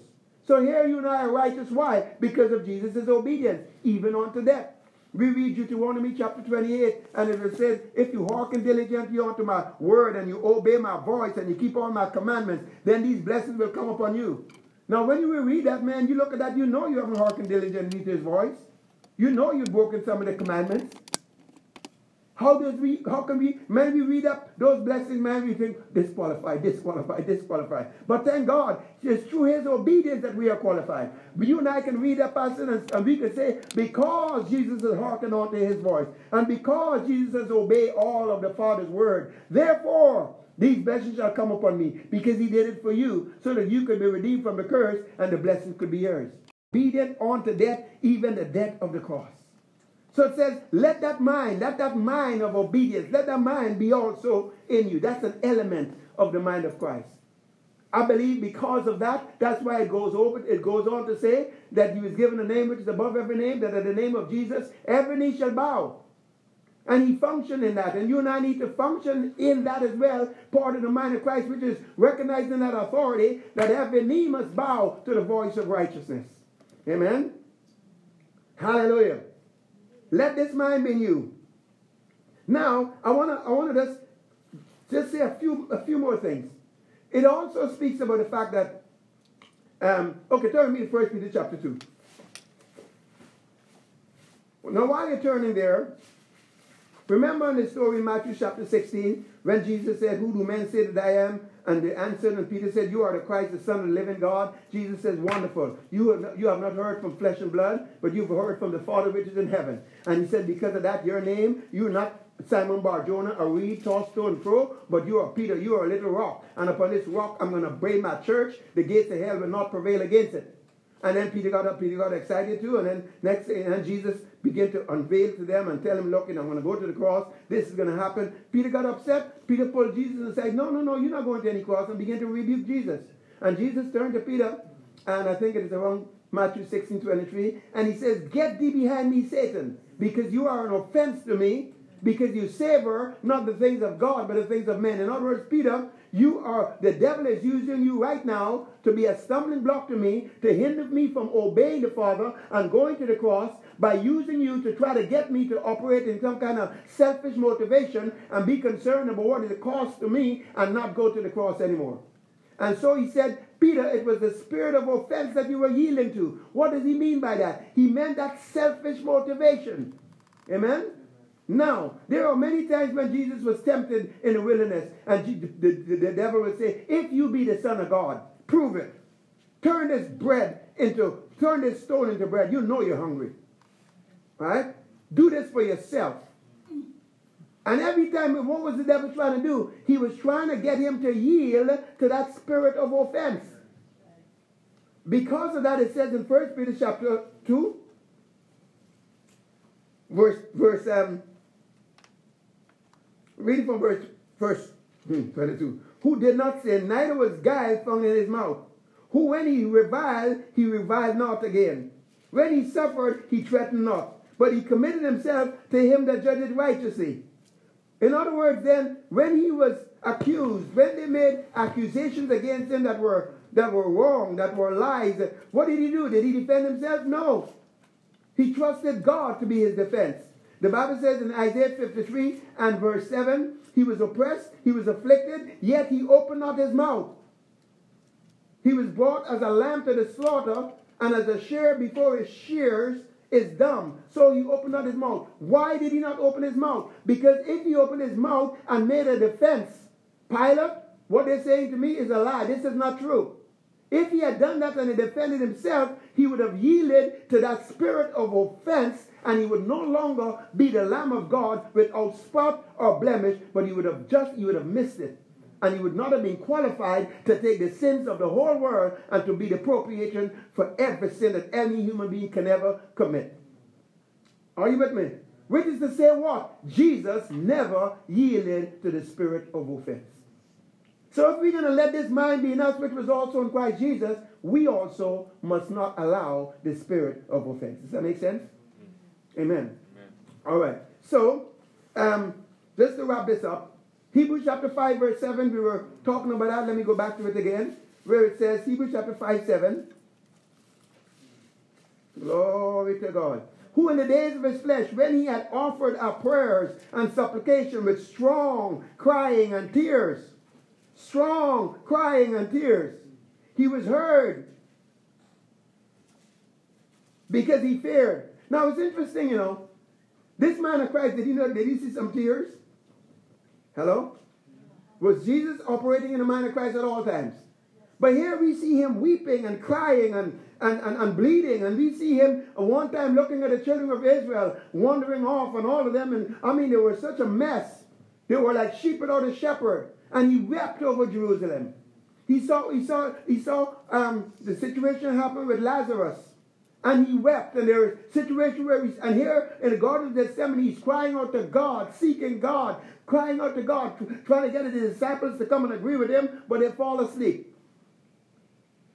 So here you and I are righteous. Why? Because of Jesus' obedience, even unto death. We read you to Deuteronomy chapter 28, and it says, If you hearken diligently unto my word, and you obey my voice, and you keep all my commandments, then these blessings will come upon you. Now, when you read that, man, you look at that, you know you haven't hearkened diligently to his voice. You know you've broken some of the commandments. How does we how can we when we read up those blessings, man, we think disqualified, disqualified, disqualified. But thank God, it's through his obedience that we are qualified. You and I can read that passage and, and we can say, because Jesus has hearkened unto his voice, and because Jesus has obeyed all of the Father's word, therefore these blessings shall come upon me, because he did it for you, so that you could be redeemed from the curse, and the blessings could be yours obedient unto death, even the death of the cross. So it says, let that mind, let that mind of obedience, let that mind be also in you. That's an element of the mind of Christ. I believe because of that, that's why it goes over, it goes on to say that he was given a name which is above every name, that at the name of Jesus, every knee shall bow. And he functioned in that. And you and I need to function in that as well, part of the mind of Christ, which is recognizing that authority that every knee must bow to the voice of righteousness. Amen. Hallelujah. Let this mind be in you. Now, I want to I want to just just say a few a few more things. It also speaks about the fact that um, okay, turn me to First Peter chapter two. Now, while you're turning there, Remember in the story in Matthew chapter 16 when Jesus said, Who do men say that I am? And they answered, and Peter said, You are the Christ, the Son of the living God. Jesus says, Wonderful. You have, not, you have not heard from flesh and blood, but you've heard from the Father which is in heaven. And he said, Because of that, your name, you're not Simon Bar Jonah, a reed tossed to and fro, but you are Peter, you are a little rock. And upon this rock I'm going to bring my church. The gates of hell will not prevail against it. And then Peter got up, Peter got excited too, and then next day, and Jesus began to unveil to them and tell him, look, I'm going to go to the cross. This is going to happen. Peter got upset. Peter pulled Jesus and said, no, no, no, you're not going to any cross, and began to rebuke Jesus. And Jesus turned to Peter, and I think it is around Matthew 16, 23, and he says, Get thee behind me, Satan, because you are an offense to me, because you savor not the things of God, but the things of men. In other words, Peter, you are, the devil is using you right now to be a stumbling block to me, to hinder me from obeying the Father and going to the cross by using you to try to get me to operate in some kind of selfish motivation and be concerned about what it costs to me and not go to the cross anymore. And so he said, Peter, it was the spirit of offense that you were yielding to. What does he mean by that? He meant that selfish motivation. Amen? Now, there are many times when Jesus was tempted in the wilderness, and the, the, the, devil would say, If you be the Son of God, prove it. Turn this bread into, turn this stone into bread. You know you're hungry. Right? Do this for yourself. And every time, what was the devil trying to do? He was trying to get him to yield to that spirit of offense. Because of that, it says in 1 Peter chapter 2, verse, verse um, Reading from verse, verse hmm, 22. Who did not sin, neither was guile found in his mouth. Who, when he reviled, he reviled not again. When he suffered, he threatened not. But he committed himself to him that judged righteously. In other words, then, when he was accused, when they made accusations against him that were that were wrong, that were lies, what did he do? Did he defend himself? No. He trusted God to be his defense. The Bible says in Isaiah 53 and verse 7, he was oppressed, he was afflicted, yet he opened not his mouth. He was brought as a lamb to the slaughter, and as a shear before his shears is dumb. So he opened not his mouth. Why did he not open his mouth? Because if he opened his mouth and made a defense, Pilate, what they're saying to me is a lie. This is not true. If he had done that and he defended himself, he would have yielded to that spirit of offense and he would no longer be the Lamb of God without spot or blemish, but he would have just, he would have missed it. And he would not have been qualified to take the sins of the whole world and to be the propitiation for every sin that any human being can ever commit. Are you with me? Which is to say what? Jesus never yielded to the spirit of offense. So if we're going to let this mind be in us, which was also in Christ Jesus, we also must not allow the spirit of offense. Does that make sense? Amen. Amen. All right. So, um, just to wrap this up, Hebrews chapter 5, verse 7, we were talking about that. Let me go back to it again, where it says, Hebrews chapter 5, 7. Glory to God. Who in the days of his flesh, when he had offered up prayers and supplication with strong crying and tears, strong crying and tears, he was heard because he feared. Now it's interesting, you know. This man of Christ, did he know, did he see some tears? Hello? Was Jesus operating in the mind of Christ at all times? But here we see him weeping and crying and, and, and, and bleeding. And we see him one time looking at the children of Israel, wandering off and all of them. And I mean, they were such a mess. They were like sheep without a shepherd. And he wept over Jerusalem. He saw, he saw, he saw um, the situation happen with Lazarus. And he wept. And there is situation where he's, and here in the Garden of Gethsemane, he's crying out to God, seeking God, crying out to God, trying to get his disciples to come and agree with him, but they fall asleep.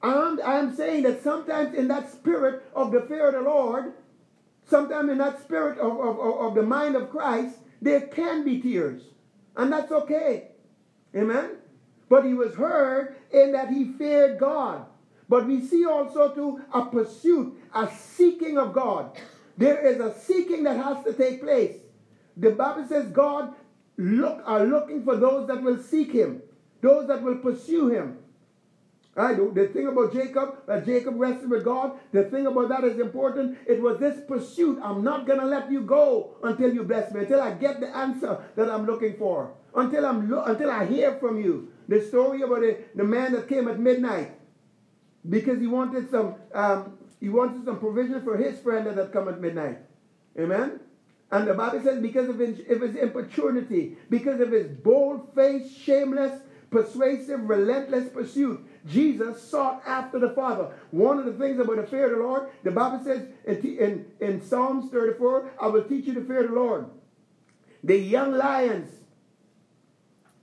And I'm saying that sometimes in that spirit of the fear of the Lord, sometimes in that spirit of, of, of the mind of Christ, there can be tears. And that's okay. Amen? But he was heard in that he feared God. But we see also too a pursuit, a seeking of God. There is a seeking that has to take place. The Bible says God look are looking for those that will seek him, those that will pursue him. I do. The thing about Jacob, that Jacob rested with God, the thing about that is important. It was this pursuit. I'm not going to let you go until you bless me, until I get the answer that I'm looking for, until, I'm lo- until I hear from you. The story about the, the man that came at midnight because he wanted some um, he wanted some provision for his friend that had come at midnight. Amen? And the Bible says because of his, of his importunity, because of his bold-faced, shameless, persuasive, relentless pursuit, Jesus sought after the Father. One of the things about the fear of the Lord, the Bible says in, in, in Psalms 34, I will teach you to fear the Lord. The young lions,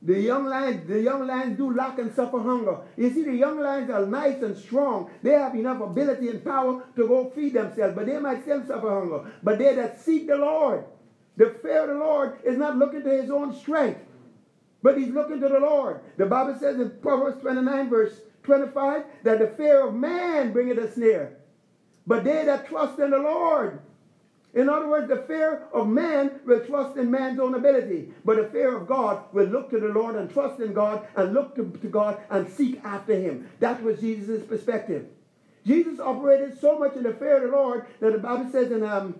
the young lions, the young lions do lack and suffer hunger. You see, the young lions are nice and strong. They have enough ability and power to go feed themselves, but they might still suffer hunger. But they that seek the Lord, the fear of the Lord is not looking to his own strength, but he's looking to the Lord. The Bible says in Proverbs 29, verse 25, that the fear of man bringeth a snare. But they that trust in the Lord, in other words, the fear of man will trust in man's own ability, but the fear of God will look to the Lord and trust in God and look to, to God and seek after him. That was Jesus' perspective. Jesus operated so much in the fear of the Lord that the Bible says in um,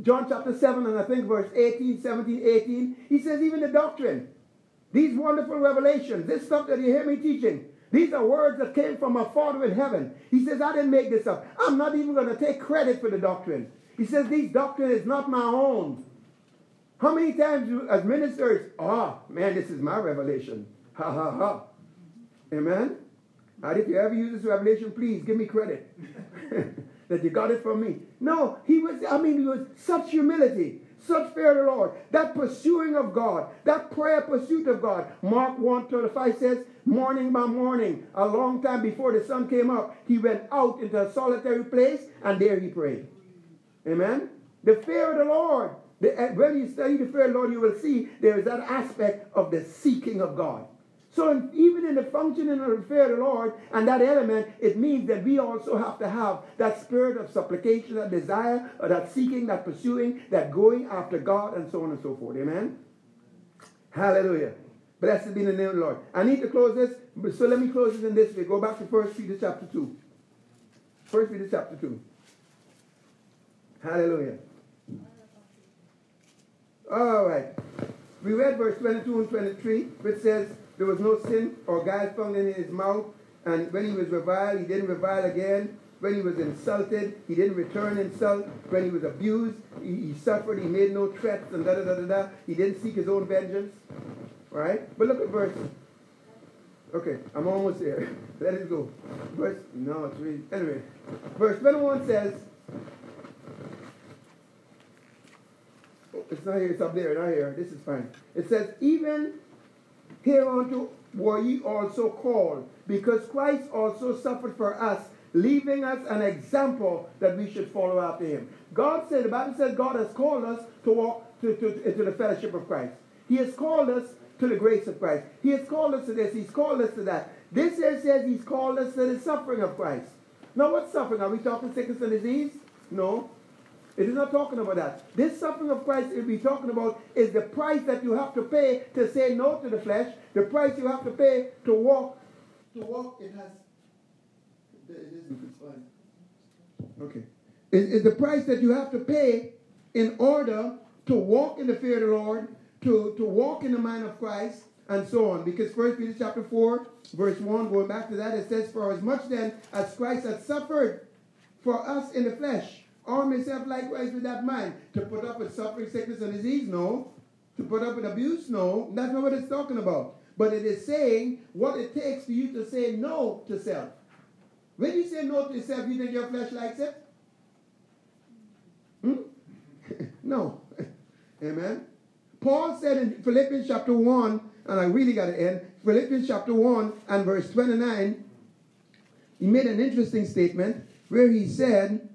John chapter 7 and I think verse 18, 17, 18, he says, even the doctrine, these wonderful revelations, this stuff that you hear me teaching, these are words that came from my Father in heaven. He says, I didn't make this up. I'm not even going to take credit for the doctrine. He says, These doctrine is not my own. How many times as ministers, oh, man, this is my revelation. Ha, ha, ha. Amen? And if you ever use this revelation, please give me credit that you got it from me. No, he was, I mean, he was such humility, such fear of the Lord, that pursuing of God, that prayer pursuit of God. Mark 1 35 says, morning by morning, a long time before the sun came up, he went out into a solitary place and there he prayed. Amen? The fear of the Lord. The, when you study the fear of the Lord, you will see there is that aspect of the seeking of God. So in, even in the functioning of the fear of the Lord and that element, it means that we also have to have that spirit of supplication, that desire, or that seeking, that pursuing, that going after God, and so on and so forth. Amen? Hallelujah. Blessed be the name of the Lord. I need to close this, so let me close this in this way. Go back to 1 Peter chapter 2. 1 Peter chapter 2. Hallelujah. All right. We read verse 22 and 23, which says, There was no sin or guile found in his mouth, and when he was reviled, he didn't revile again. When he was insulted, he didn't return insult. When he was abused, he, he suffered, he made no threats, and da da da da da. He didn't seek his own vengeance. All right? But look at verse. Okay, I'm almost there. Let it go. Verse, no, it's really, anyway. Verse 21 says, It's not here, it's up there, not here. This is fine. It says, Even hereunto were ye also called, because Christ also suffered for us, leaving us an example that we should follow after him. God said, the Bible says God has called us to walk to, to, into the fellowship of Christ. He has called us to the grace of Christ. He has called us to this. He's called us to that. This here says he's called us to the suffering of Christ. Now, what suffering? Are we talking sickness and disease? No. It is not talking about that. This suffering of Christ it be talking about is the price that you have to pay to say no to the flesh, the price you have to pay to walk. To walk, it has. It isn't, it's fine. Okay. It is the price that you have to pay in order to walk in the fear of the Lord, to, to walk in the mind of Christ, and so on. Because First Peter chapter 4, verse 1, going back to that, it says, For as much then as Christ has suffered for us in the flesh, Arm yourself likewise with that mind. To put up with suffering, sickness, and disease? No. To put up with abuse? No. That's not what it's talking about. But it is saying what it takes for you to say no to self. When you say no to yourself, you think your flesh likes it? Hmm? no. Amen. Paul said in Philippians chapter 1, and I really got to end, Philippians chapter 1 and verse 29, he made an interesting statement where he said,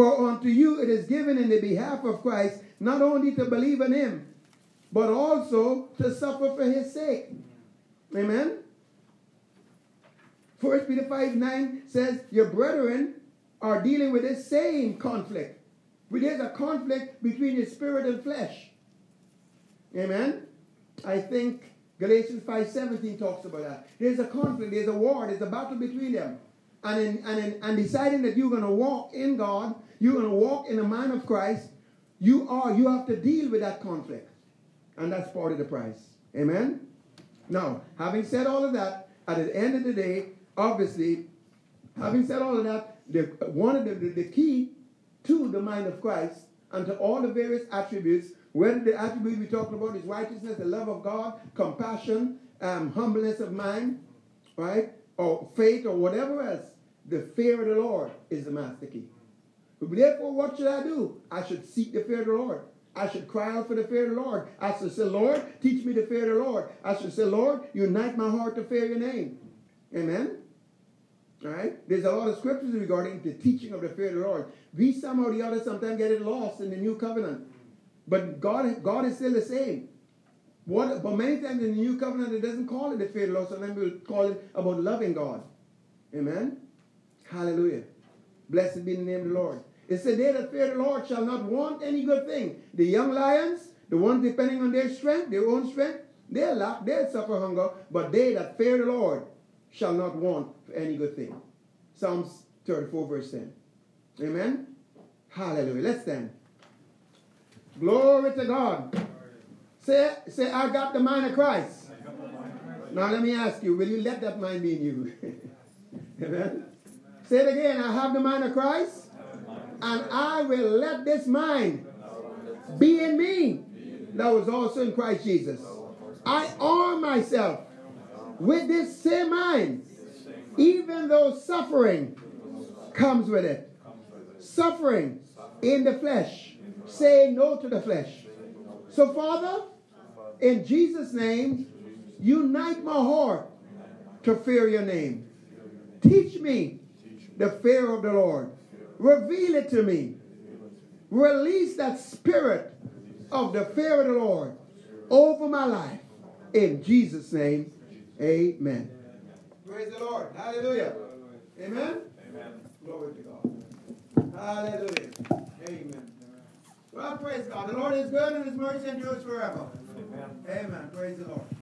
For unto you it is given in the behalf of Christ not only to believe in him, but also to suffer for his sake. Amen. 1 Peter 5 9 says, Your brethren are dealing with this same conflict. Where there's a conflict between your spirit and flesh. Amen. I think Galatians 5.17 talks about that. There's a conflict, there's a war, there's a battle between them. And in, and in, and deciding that you're going to walk in God, you're going to walk in the mind of Christ, you are, you have to deal with that conflict. And that's part of the price. Amen? Now, having said all of that, at the end of the day, obviously, having said all of that, the, one of the, the, the key to the mind of Christ and to all the various attributes, whether the attribute we're talking about is righteousness, the love of God, compassion, um, humbleness of mind, right, or faith, or whatever else, the fear of the Lord is the master key. Therefore, what should I do? I should seek the fear of the Lord. I should cry out for the fear of the Lord. I should say, Lord, teach me the fear of the Lord. I should say, Lord, unite my heart to fear your name. Amen. All right? There's a lot of scriptures regarding the teaching of the fear of the Lord. We somehow or the other sometimes get it lost in the new covenant. But God, God is still the same. What, but many times in the new covenant, it doesn't call it the fear of the Lord. Sometimes we'll call it about loving God. Amen? Hallelujah. Blessed be the name of the Lord. It said, They that fear the Lord shall not want any good thing. The young lions, the ones depending on their strength, their own strength, they'll lack, they'll suffer hunger, but they that fear the Lord shall not want for any good thing. Psalms 34, verse 10. Amen? Hallelujah. Let's stand. Glory to God. Say, say, I got the mind of Christ. Now let me ask you, will you let that mind be in you? Amen? Say it again. I have the mind of Christ and I will let this mind be in me that was also in Christ Jesus. I arm myself with this same mind, even though suffering comes with it. Suffering in the flesh, saying no to the flesh. So, Father, in Jesus' name, unite my heart to fear your name. Teach me the fear of the Lord. Reveal it to me. Release that spirit of the fear of the Lord over my life. In Jesus' name, amen. Praise the Lord. Hallelujah. Amen. Amen. Glory to God. Hallelujah. Amen. Well, praise God. The Lord is good and his mercy endures forever. Amen. Amen. Praise the Lord.